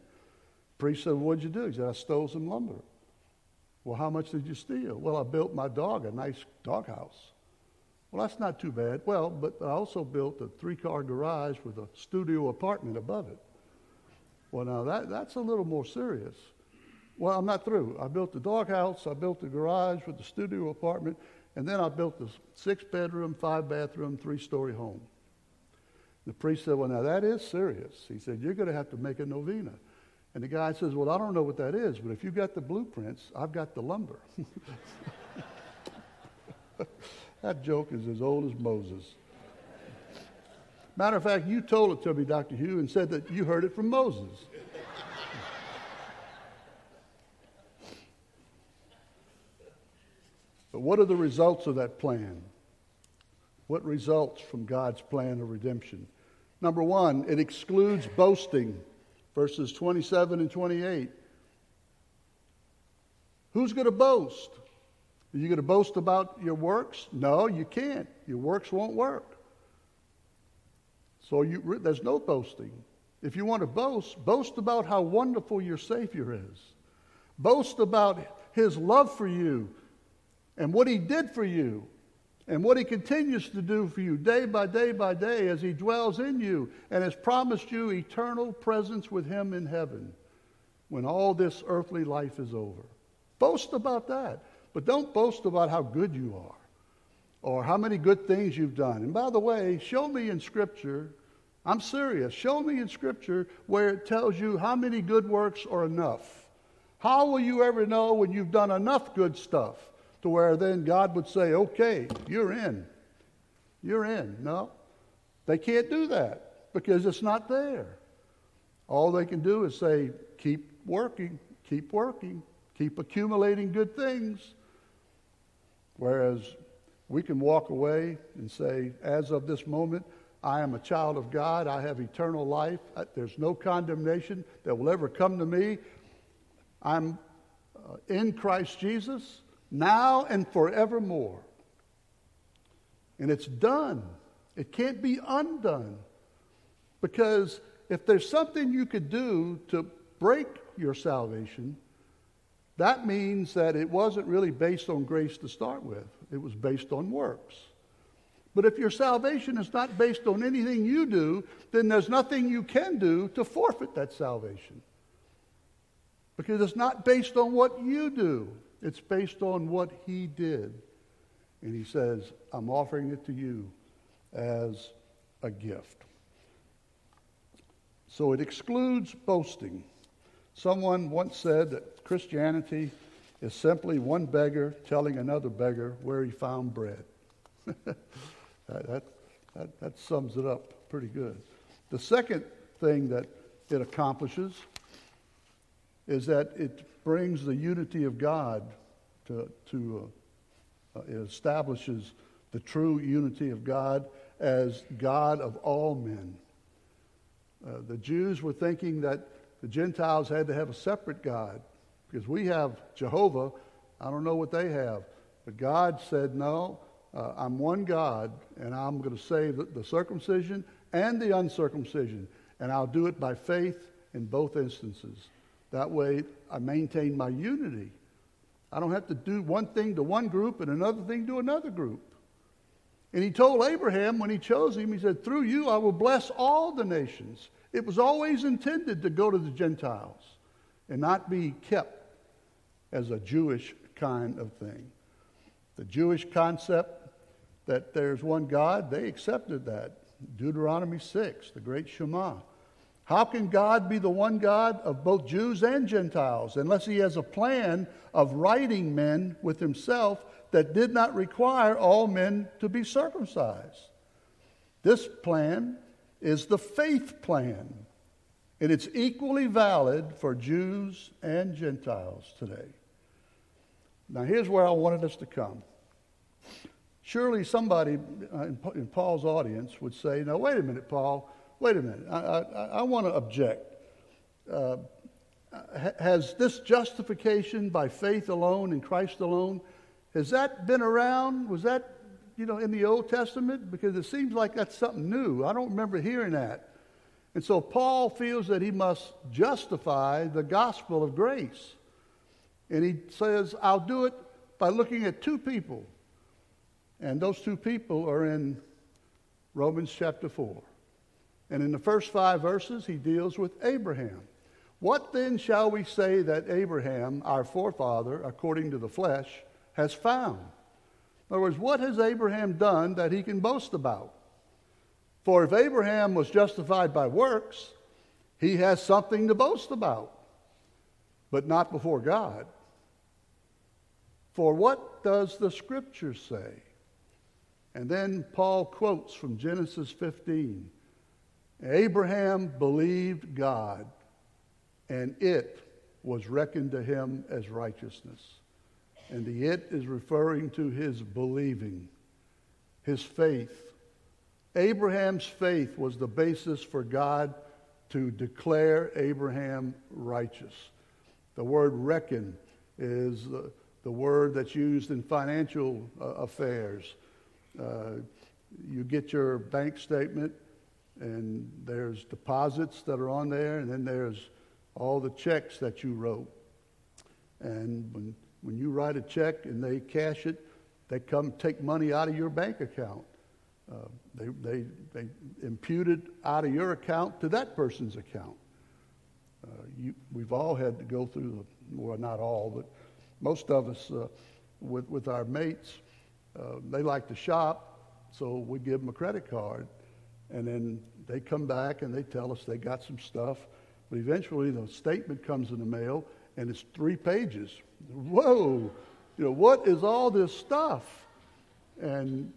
Priest said, What'd you do? He said, I stole some lumber. Well, how much did you steal? Well, I built my dog a nice doghouse. Well, that's not too bad. Well, but I also built a three car garage with a studio apartment above it. Well, now that, that's a little more serious. Well, I'm not through. I built the doghouse, I built the garage with the studio apartment, And then I built this six bedroom, five bathroom, three story home. The priest said, Well, now that is serious. He said, You're going to have to make a novena. And the guy says, Well, I don't know what that is, but if you've got the blueprints, I've got the lumber. that joke is as old as Moses. Matter of fact, you told it to me, Dr. Hugh, and said that you heard it from Moses. but what are the results of that plan? What results from God's plan of redemption? Number one, it excludes boasting, verses 27 and 28. Who's going to boast? Are you going to boast about your works? No, you can't. Your works won't work. So you, there's no boasting. If you want to boast, boast about how wonderful your Savior is. Boast about His love for you and what He did for you and what he continues to do for you day by day by day as he dwells in you and has promised you eternal presence with him in heaven when all this earthly life is over. Boast about that, but don't boast about how good you are or how many good things you've done. And by the way, show me in Scripture, I'm serious, show me in Scripture where it tells you how many good works are enough. How will you ever know when you've done enough good stuff? To where then God would say, okay, you're in. You're in. No, they can't do that because it's not there. All they can do is say, keep working, keep working, keep accumulating good things. Whereas we can walk away and say, as of this moment, I am a child of God. I have eternal life. There's no condemnation that will ever come to me. I'm uh, in Christ Jesus now and forevermore. And it's done. It can't be undone. Because if there's something you could do to break your salvation, that means that it wasn't really based on grace to start with, it was based on works. But if your salvation is not based on anything you do, then there's nothing you can do to forfeit that salvation. Because it's not based on what you do, it's based on what he did. And he says, I'm offering it to you as a gift. So it excludes boasting. Someone once said that Christianity is simply one beggar telling another beggar where he found bread. that, that, that, that sums it up pretty good. The second thing that it accomplishes is that it brings the unity of God to, to uh, it establishes the true unity of God as God of all men. Uh, the Jews were thinking that the Gentiles had to have a separate God because we have Jehovah. I don't know what they have. But God said, No, uh, I'm one God, and I'm going to save the, the circumcision and the uncircumcision, and I'll do it by faith in both instances. That way, I maintain my unity. I don't have to do one thing to one group and another thing to another group. And he told Abraham when he chose him, he said, Through you I will bless all the nations. It was always intended to go to the Gentiles and not be kept as a Jewish kind of thing. The Jewish concept that there's one God, they accepted that. Deuteronomy 6, the great Shema. How can God be the one God of both Jews and Gentiles unless he has a plan of righting men with himself that did not require all men to be circumcised? This plan is the faith plan, and it's equally valid for Jews and Gentiles today. Now, here's where I wanted us to come. Surely somebody uh, in Paul's audience would say, Now, wait a minute, Paul wait a minute, I, I, I want to object. Uh, has this justification by faith alone in Christ alone, has that been around? Was that, you know, in the Old Testament? Because it seems like that's something new. I don't remember hearing that. And so Paul feels that he must justify the gospel of grace. And he says, I'll do it by looking at two people. And those two people are in Romans chapter 4. And in the first five verses, he deals with Abraham. What then shall we say that Abraham, our forefather, according to the flesh, has found? In other words, what has Abraham done that he can boast about? For if Abraham was justified by works, he has something to boast about, but not before God. For what does the scripture say? And then Paul quotes from Genesis 15 Abraham believed God, and it was reckoned to him as righteousness. And the it is referring to his believing, his faith. Abraham's faith was the basis for God to declare Abraham righteous. The word reckon is the, the word that's used in financial uh, affairs. Uh, you get your bank statement, and there's deposits that are on there, and then there's all the checks that you wrote. And when, when you write a check and they cash it, they come take money out of your bank account. Uh, they, they, they impute it out of your account to that person's account. Uh, you, we've all had to go through the, well, not all, but most of us uh, with, with our mates, uh, they like to shop, so we give them a credit card. And then they come back and they tell us they got some stuff. But eventually the statement comes in the mail and it's three pages. Whoa, you know, what is all this stuff? And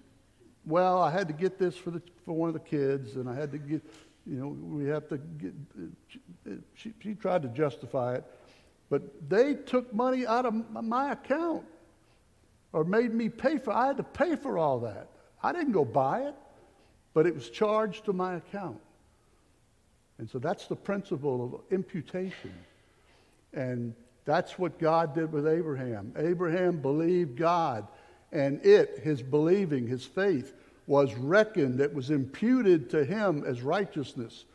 well, I had to get this for, the, for one of the kids and I had to get, you know, we have to get, uh, she, she tried to justify it. But they took money out of my account or made me pay for I had to pay for all that. I didn't go buy it, but it was charged to my account. And so that's the principle of imputation. And that's what God did with Abraham. Abraham believed God, and it, his believing, his faith, was reckoned, it was imputed to him as righteousness.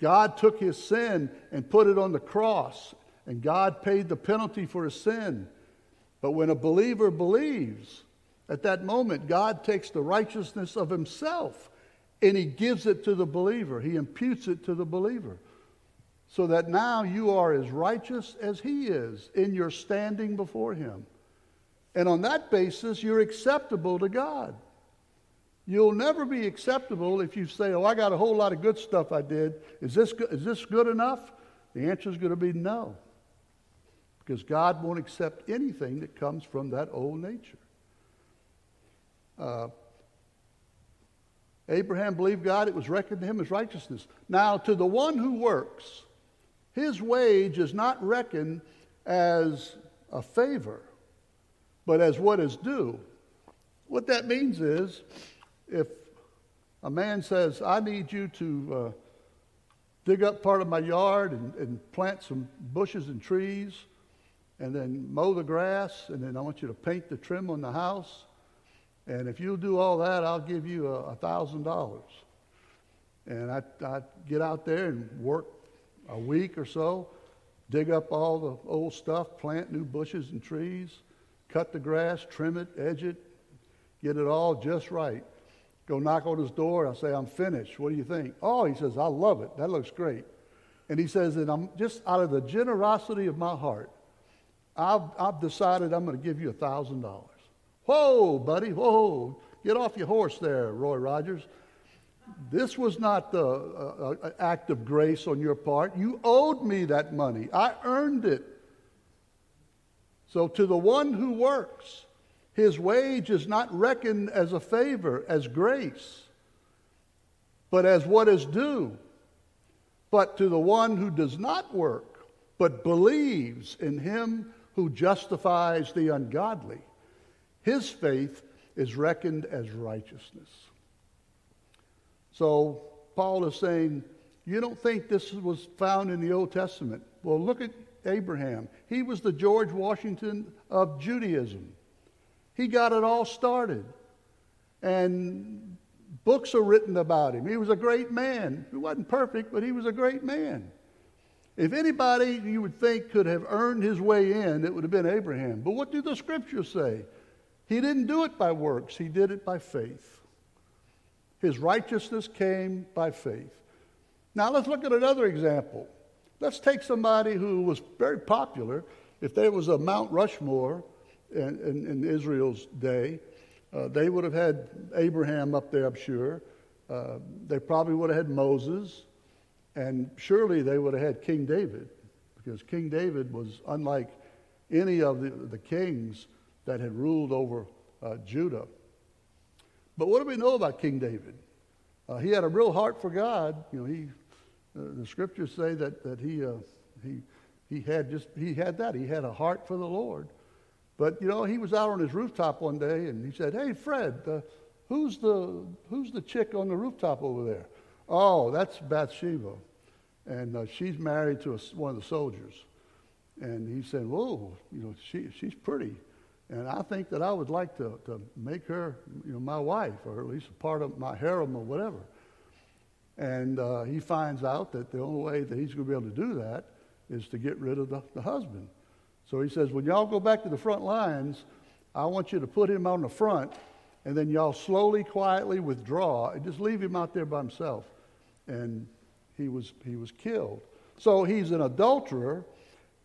God took his sin and put it on the cross, and God paid the penalty for his sin. But when a believer believes, at that moment, God takes the righteousness of himself and he gives it to the believer. He imputes it to the believer. So that now you are as righteous as he is in your standing before him. And on that basis, you're acceptable to God. You'll never be acceptable if you say, Oh, I got a whole lot of good stuff I did. Is this, is this good enough? The answer is going to be no. Because God won't accept anything that comes from that old nature. Uh, Abraham believed God, it was reckoned to him as righteousness. Now, to the one who works, his wage is not reckoned as a favor, but as what is due. What that means is if a man says, I need you to uh, dig up part of my yard and, and plant some bushes and trees, and then mow the grass, and then I want you to paint the trim on the house and if you'll do all that, I'll give you a thousand dollars. And I I get out there and work a week or so, dig up all the old stuff, plant new bushes and trees, cut the grass, trim it, edge it, get it all just right. Go knock on his door. I say, I'm finished. What do you think? Oh, he says, I love it. That looks great. And he says that I'm just out of the generosity of my heart, I've, I've decided I'm going to give you a thousand dollars. Whoa, buddy, whoa. Get off your horse there, Roy Rogers. This was not the uh, uh, act of grace on your part. You owed me that money. I earned it. So, to the one who works, his wage is not reckoned as a favor, as grace, but as what is due. But to the one who does not work, but believes in him who justifies the ungodly, his faith is reckoned as righteousness. So Paul is saying, You don't think this was found in the Old Testament? Well, look at Abraham. He was the George Washington of Judaism. He got it all started. And books are written about him. He was a great man. He wasn't perfect, but he was a great man. If anybody you would think could have earned his way in, it would have been Abraham. But what do the scriptures say? He didn't do it by works, he did it by faith. His righteousness came by faith. Now let's look at another example. Let's take somebody who was very popular. If there was a Mount Rushmore in, in, in Israel's day, Uh, they would have had Abraham up there, I'm sure. Uh, they probably would have had Moses. And surely they would have had King David, because King David was unlike any of the, the kings that had ruled over uh, Judah. But what do we know about King David? Uh, he had a real heart for God. You know, he, uh, the scriptures say that, that he, uh, he, he had just, he had that. He had a heart for the Lord. But, you know, he was out on his rooftop one day and he said, Hey, Fred, uh, who's, the, who's the chick on the rooftop over there? Oh, that's Bathsheba. And uh, she's married to a, one of the soldiers. And he said, Whoa, you know, she, she's pretty. And I think that I would like to, to make her, you know, my wife, or at least a part of my harem or whatever. And uh, he finds out that the only way that he's going to be able to do that is to get rid of the, the husband. So he says, when y'all go back to the front lines, I want you to put him on the front, and then y'all slowly, quietly withdraw and just leave him out there by himself. And he was, he was killed. So he's an adulterer.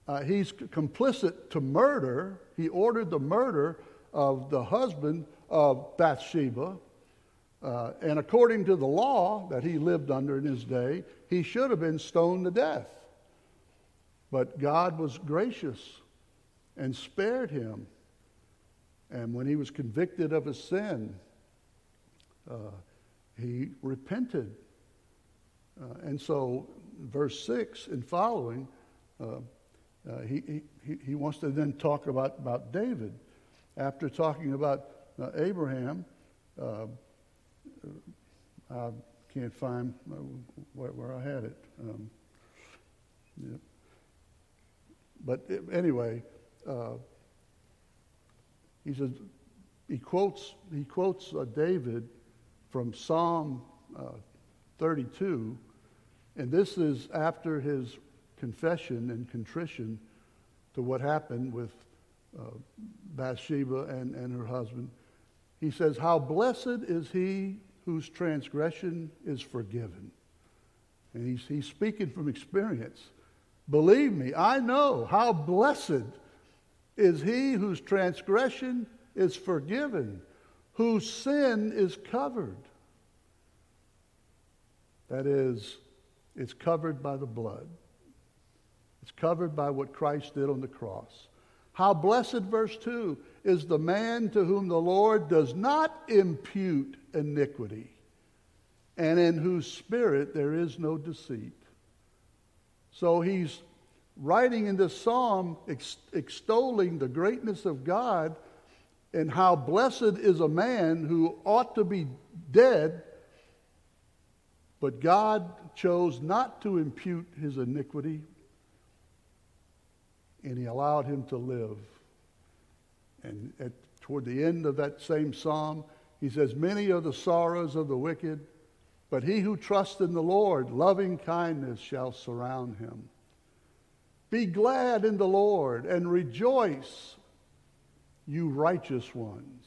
Uh, he's complicit to murder. He ordered the murder of the husband of Bathsheba. Uh, and according to the law that he lived under in his day, he should have been stoned to death. But God was gracious and spared him. And when he was convicted of his sin, uh, he repented. Uh, and so, verse 6 and following, uh, uh, he, he, he wants to then talk about, about David. After talking about uh, Abraham, uh, I can't find where, where I had it. Um, yeah. But anyway, uh, he says he quotes he quotes uh, David from Psalm uh, 32, and this is after his confession and contrition to what happened with uh, Bathsheba and, and her husband. He says, How blessed is he whose transgression is forgiven. And he's, he's speaking from experience. Believe me, I know how blessed is he whose transgression is forgiven, whose sin is covered. That is, it's covered by the blood. It's covered by what Christ did on the cross. How blessed, verse 2, is the man to whom the Lord does not impute iniquity, and in whose spirit there is no deceit. So he's writing in this psalm extolling the greatness of God and how blessed is a man who ought to be dead, but God chose not to impute his iniquity, and he allowed him to live. And at, toward the end of that same psalm, he says, Many are the sorrows of the wicked, but he who trusts in the Lord, loving kindness shall surround him. Be glad in the Lord and rejoice, you righteous ones,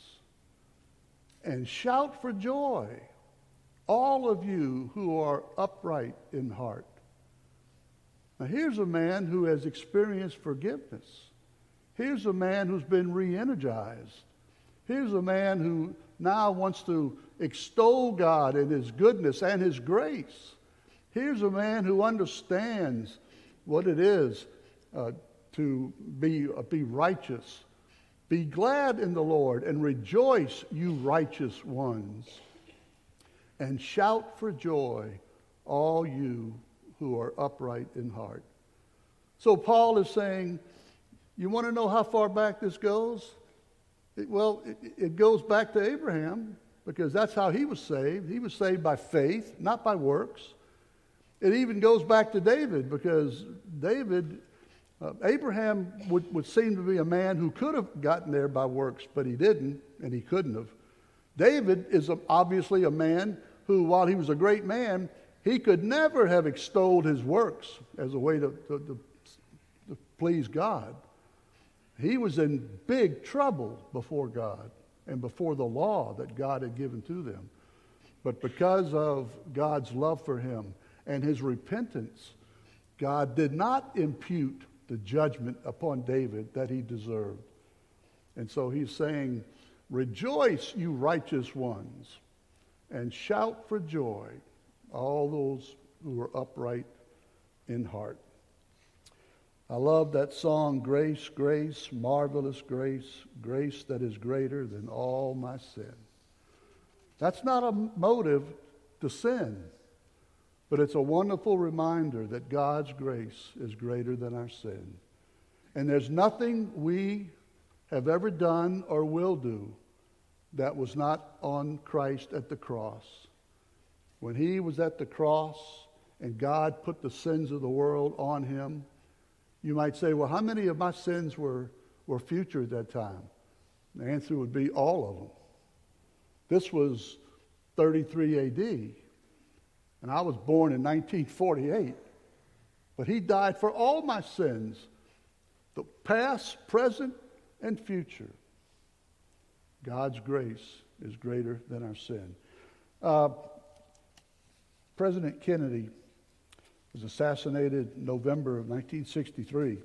and shout for joy, all of you who are upright in heart. Now, here's a man who has experienced forgiveness. Here's a man who's been re energized. Here's a man who now wants to extol God in his goodness and his grace. Here's a man who understands what it is uh, to be, uh, be righteous. Be glad in the Lord and rejoice, you righteous ones, and shout for joy, all you who are upright in heart. So Paul is saying, you want to know how far back this goes? It, well, it, it goes back to Abraham because that's how he was saved. He was saved by faith, not by works. It even goes back to David because David, uh, Abraham would, would seem to be a man who could have gotten there by works, but he didn't, and he couldn't have. David is obviously a man who, while he was a great man, he could never have extolled his works as a way to, to, to, to please God. He was in big trouble before God and before the law that God had given to them. But because of God's love for him and his repentance, God did not impute the judgment upon David that he deserved. And so he's saying Rejoice, you righteous ones, and shout for joy, all those who are upright in heart. I love that song, Grace, Grace, Marvelous Grace, Grace that is greater than all my sin. That's not a motive to sin, but it's a wonderful reminder that God's grace is greater than our sin. And there's nothing we have ever done or will do that was not on Christ at the cross. When he was at the cross and God put the sins of the world on him, you might say, well, how many of my sins were, were future at that time? The answer would be all of them. This was 33 AD, and I was born in 1948. But he died for all my sins, the past, present, and future. God's grace is greater than our sin. Uh, President Kennedy was assassinated November of 1963.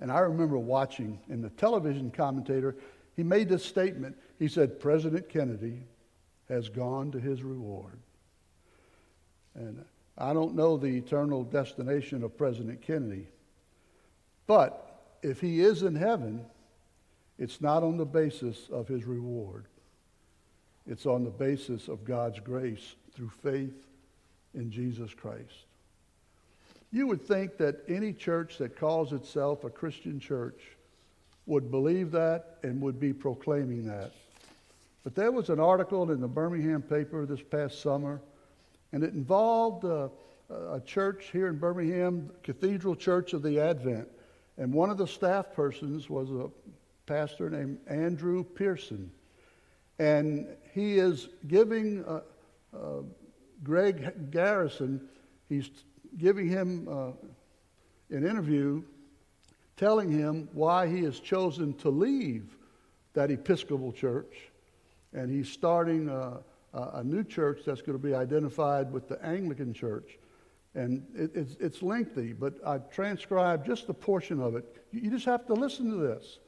And I remember watching in the television commentator, he made this statement. He said, President Kennedy has gone to his reward. And I don't know the eternal destination of President Kennedy, but if he is in heaven, it's not on the basis of his reward. It's on the basis of God's grace through faith in Jesus Christ. You would think that any church that calls itself a Christian church would believe that and would be proclaiming that. But there was an article in the Birmingham paper this past summer, and it involved a, a church here in Birmingham, Cathedral Church of the Advent. And one of the staff persons was a pastor named Andrew Pearson. And he is giving uh, uh, Greg Garrison, he's giving him uh, an interview telling him why he has chosen to leave that Episcopal church. And he's starting a, a new church that's going to be identified with the Anglican church. And it, it's, it's lengthy, but I transcribed just a portion of it. You just have to listen to this.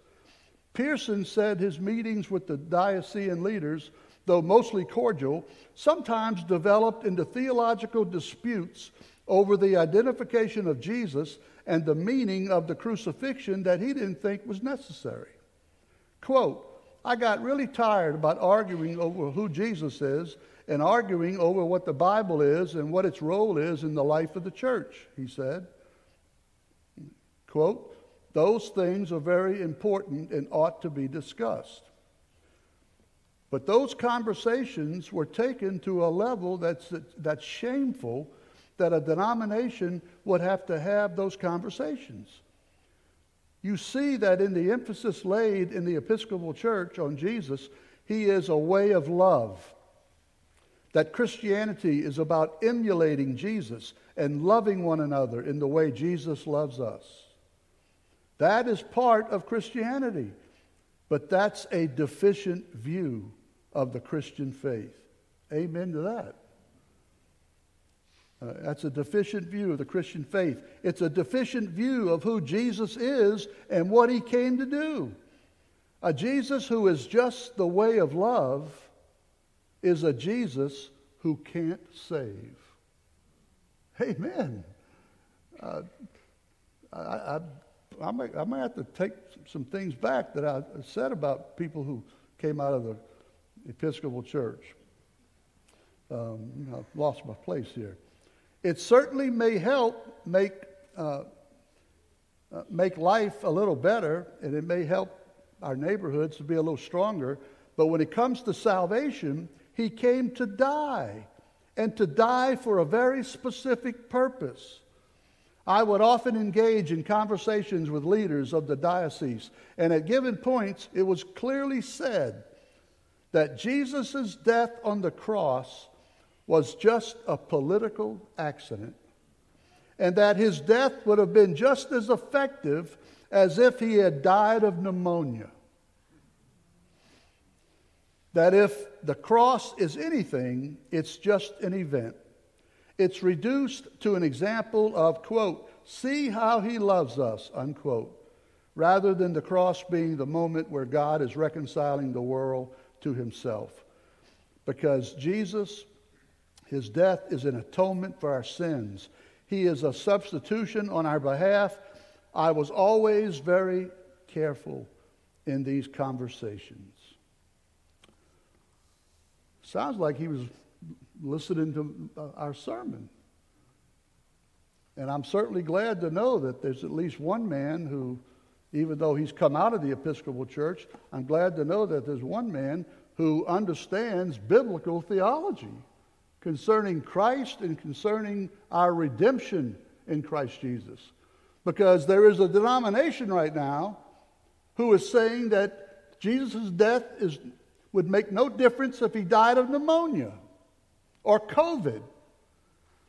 Pearson said his meetings with the diocesan leaders, though mostly cordial, sometimes developed into theological disputes over the identification of Jesus and the meaning of the crucifixion that he didn't think was necessary. Quote, I got really tired about arguing over who Jesus is and arguing over what the Bible is and what its role is in the life of the church, he said. Quote, those things are very important and ought to be discussed. But those conversations were taken to a level that's, that's shameful that a denomination would have to have those conversations. You see that in the emphasis laid in the Episcopal Church on Jesus, he is a way of love. That Christianity is about emulating Jesus and loving one another in the way Jesus loves us. That is part of Christianity, but that's a deficient view of the Christian faith. Amen to that. Uh, that's a deficient view of the Christian faith. It's a deficient view of who Jesus is and what he came to do. A Jesus who is just the way of love is a Jesus who can't save. Amen. Uh, I, I, I, may, I may have to take some things back that I said about people who came out of the Episcopal Church. Um, I've lost my place here. It certainly may help make, uh, uh, make life a little better, and it may help our neighborhoods to be a little stronger. But when it comes to salvation, He came to die, and to die for a very specific purpose. I would often engage in conversations with leaders of the diocese, and at given points, it was clearly said that Jesus' death on the cross was just a political accident, and that his death would have been just as effective as if he had died of pneumonia. That if the cross is anything, it's just an event. It's reduced to an example of, quote, see how he loves us, unquote, rather than the cross being the moment where God is reconciling the world to himself. Because Jesus, his death is an atonement for our sins. He is a substitution on our behalf. I was always very careful in these conversations. Sounds like he was listening to uh, our sermon. And I'm certainly glad to know that there's at least one man who, even though he's come out of the Episcopal Church, I'm glad to know that there's one man who understands biblical theology concerning Christ and concerning our redemption in Christ Jesus. Because there is a denomination right now who is saying that Jesus' death is, would make no difference if he died of pneumonia or COVID.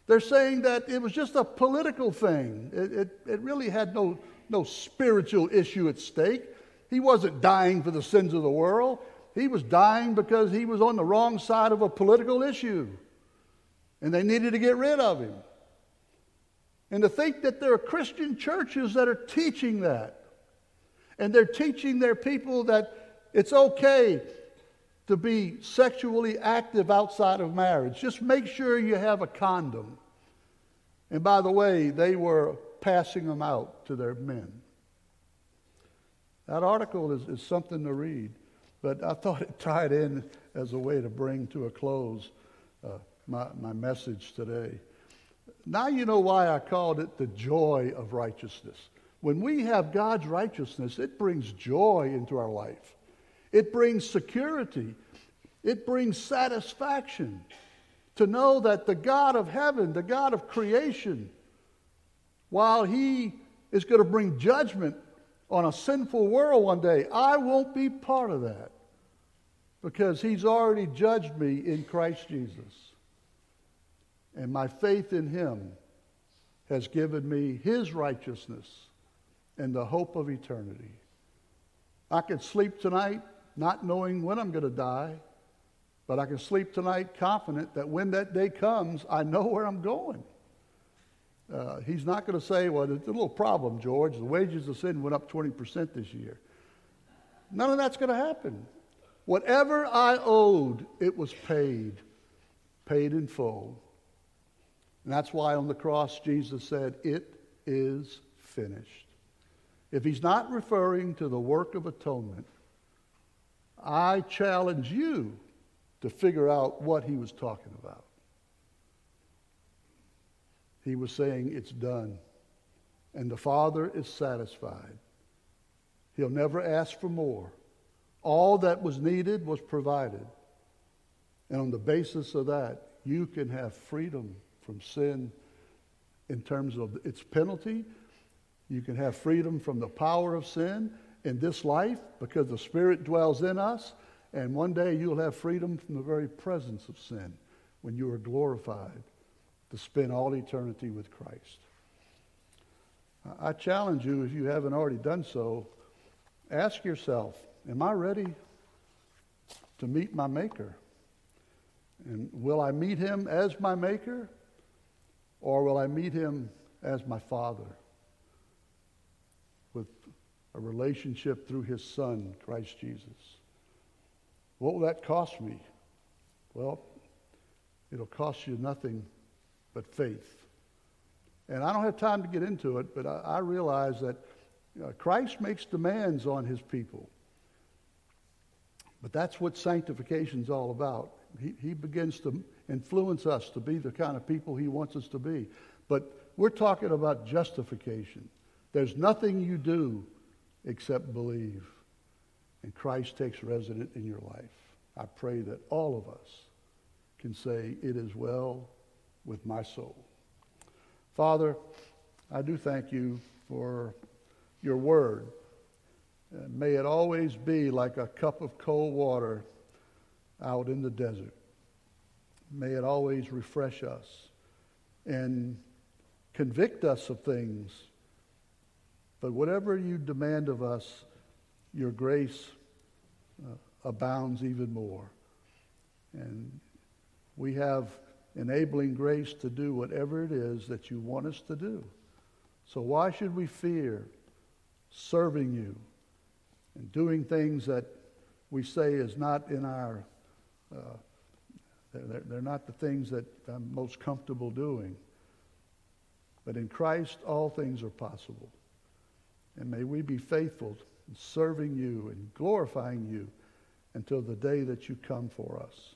They're saying that it was just a political thing. It, it, it really had no, no spiritual issue at stake. He wasn't dying for the sins of the world. He was dying because he was on the wrong side of a political issue. And they needed to get rid of him. And to think that there are Christian churches that are teaching that. And they're teaching their people that it's okay to be sexually active outside of marriage. Just make sure you have a condom. And by the way, they were passing them out to their men. That article is, is something to read, but I thought it tied in as a way to bring to a close uh, my, my message today. Now you know why I called it the joy of righteousness. When we have God's righteousness, it brings joy into our life. It brings security. It brings satisfaction to know that the God of heaven, the God of creation, while He is going to bring judgment on a sinful world one day, I won't be part of that because He's already judged me in Christ Jesus. And my faith in Him has given me His righteousness and the hope of eternity. I can sleep tonight not knowing when I'm going to die, but I can sleep tonight confident that when that day comes, I know where I'm going. Uh, he's not going to say, well, it's a little problem, George. The wages of sin went up 20% this year. None of that's going to happen. Whatever I owed, it was paid, paid in full. And that's why on the cross, Jesus said, It is finished. If he's not referring to the work of atonement, I challenge you to figure out what he was talking about. He was saying, It's done. And the Father is satisfied. He'll never ask for more. All that was needed was provided. And on the basis of that, you can have freedom from sin in terms of its penalty. You can have freedom from the power of sin in this life because the Spirit dwells in us. And one day you'll have freedom from the very presence of sin when you are glorified to spend all eternity with Christ. I challenge you, if you haven't already done so, ask yourself Am I ready to meet my Maker? And will I meet him as my Maker? Or will I meet him as my Father? With a relationship through his Son, Christ Jesus. What will that cost me? Well, it'll cost you nothing but faith. And I don't have time to get into it, but I, I realize that uh, Christ makes demands on his people. But that's what sanctification is all about. He, he begins to influence us to be the kind of people he wants us to be. But we're talking about justification. There's nothing you do except believe. And Christ takes resident in your life. I pray that all of us can say, It is well with my soul. Father, I do thank you for your word. And may it always be like a cup of cold water out in the desert. May it always refresh us and convict us of things. But whatever you demand of us, your grace uh, abounds even more. And we have enabling grace to do whatever it is that you want us to do. So why should we fear serving you and doing things that we say is not in our, uh, they're, they're not the things that I'm most comfortable doing. But in Christ, all things are possible. And may we be faithful in serving you and glorifying you until the day that you come for us.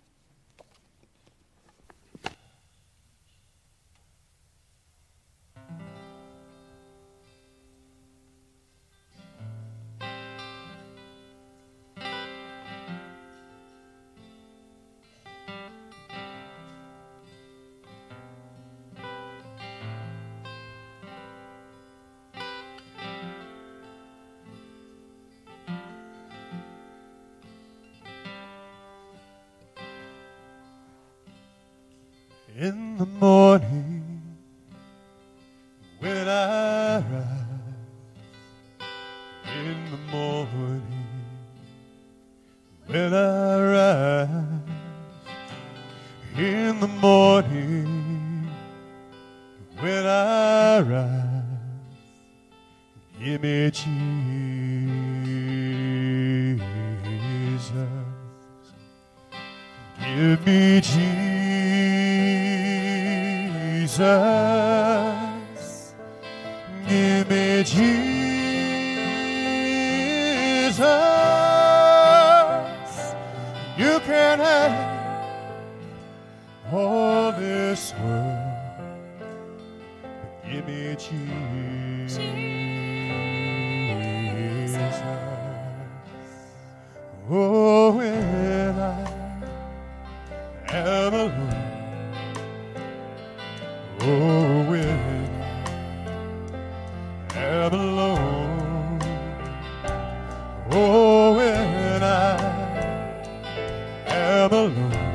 Alone.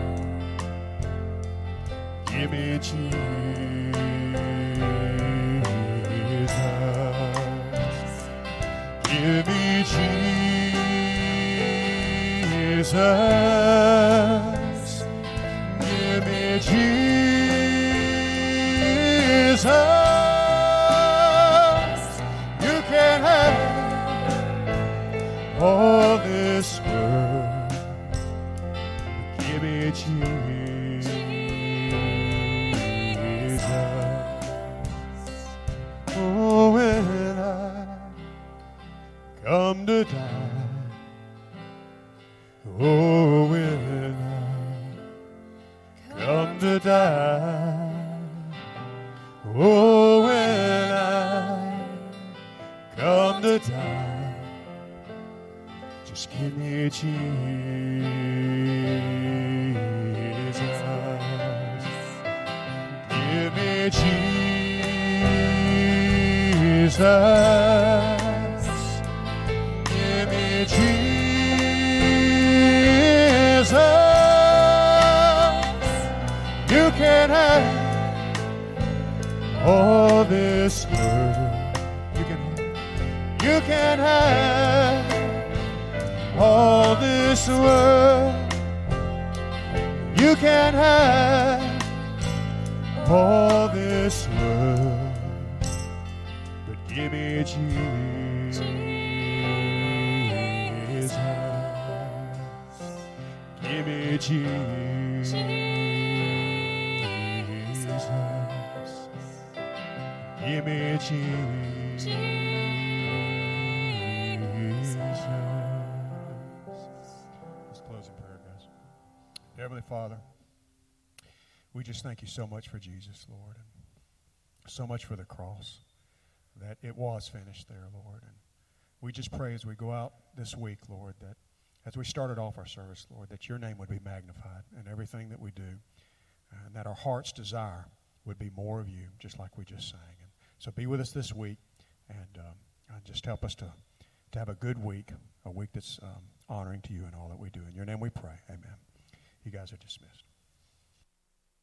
So much for the cross, that it was finished there, Lord. And we just pray as we go out this week, Lord, that as we started off our service, Lord, that your name would be magnified in everything that we do, and that our heart's desire would be more of you, just like we just sang. And so be with us this week, and, um, just help us to, to have a good week, a week that's um, honoring to you in all that we do. In your name we pray. Amen. You guys are dismissed.